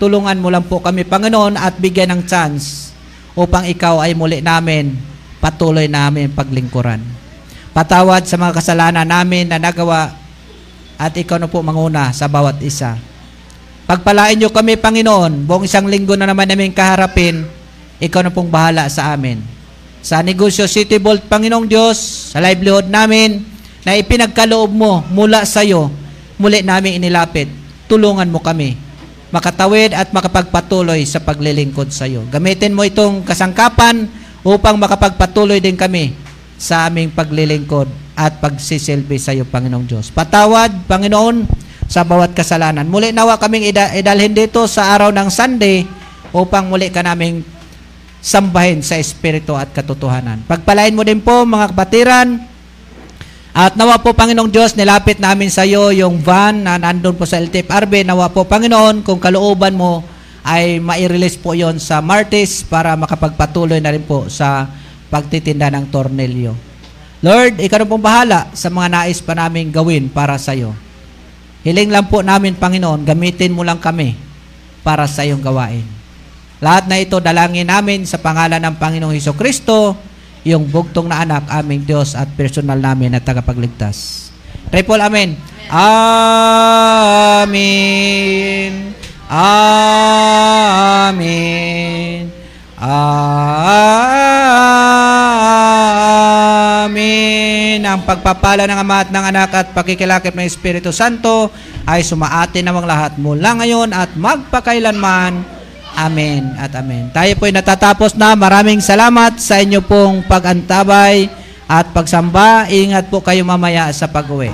Tulungan mo lang po kami, Panginoon, at bigyan ng chance upang ikaw ay muli namin patuloy namin paglingkuran. Patawad sa mga kasalanan namin na nagawa at ikaw na po manguna sa bawat isa. Pagpalain niyo kami, Panginoon, buong isang linggo na naman namin kaharapin, ikaw na pong bahala sa amin. Sa Negosyo City Vault, Panginoong Diyos, sa livelihood namin, na ipinagkaloob mo mula sa iyo, muli namin inilapit. Tulungan mo kami makatawid at makapagpatuloy sa paglilingkod sa iyo. Gamitin mo itong kasangkapan upang makapagpatuloy din kami sa aming paglilingkod at pagsisilbi sa iyo, Panginoong Diyos. Patawad, Panginoon, sa bawat kasalanan. Muli nawa kaming ida- idalhin dito sa araw ng Sunday upang muli ka naming sambahin sa Espiritu at katotohanan. Pagpalain mo din po mga kapatiran at nawa po Panginoong Diyos, nilapit namin sa iyo yung van na nandun po sa LTFRB. Nawa po Panginoon, kung kalooban mo ay mai-release po yon sa Martis para makapagpatuloy na rin po sa pagtitinda ng tornilyo. Lord, ikaw na pong bahala sa mga nais pa namin gawin para sa iyo. Hiling lang po namin, Panginoon, gamitin mo lang kami para sa iyong gawain. Lahat na ito dalangin namin sa pangalan ng Panginoong Heso Kristo, yung bugtong na anak, aming Diyos at personal namin na tagapagligtas. Triple Amen. Amen. Amen. Amen. Ang pagpapala ng Ama at ng Anak at pakikilakip ng Espiritu Santo ay sumaatin namang lahat mula ngayon at magpakailanman. Amen at amen. Tayo po'y natatapos na. Maraming salamat sa inyo pong pag-antabay at pagsamba. Ingat po kayo mamaya sa pag-uwi.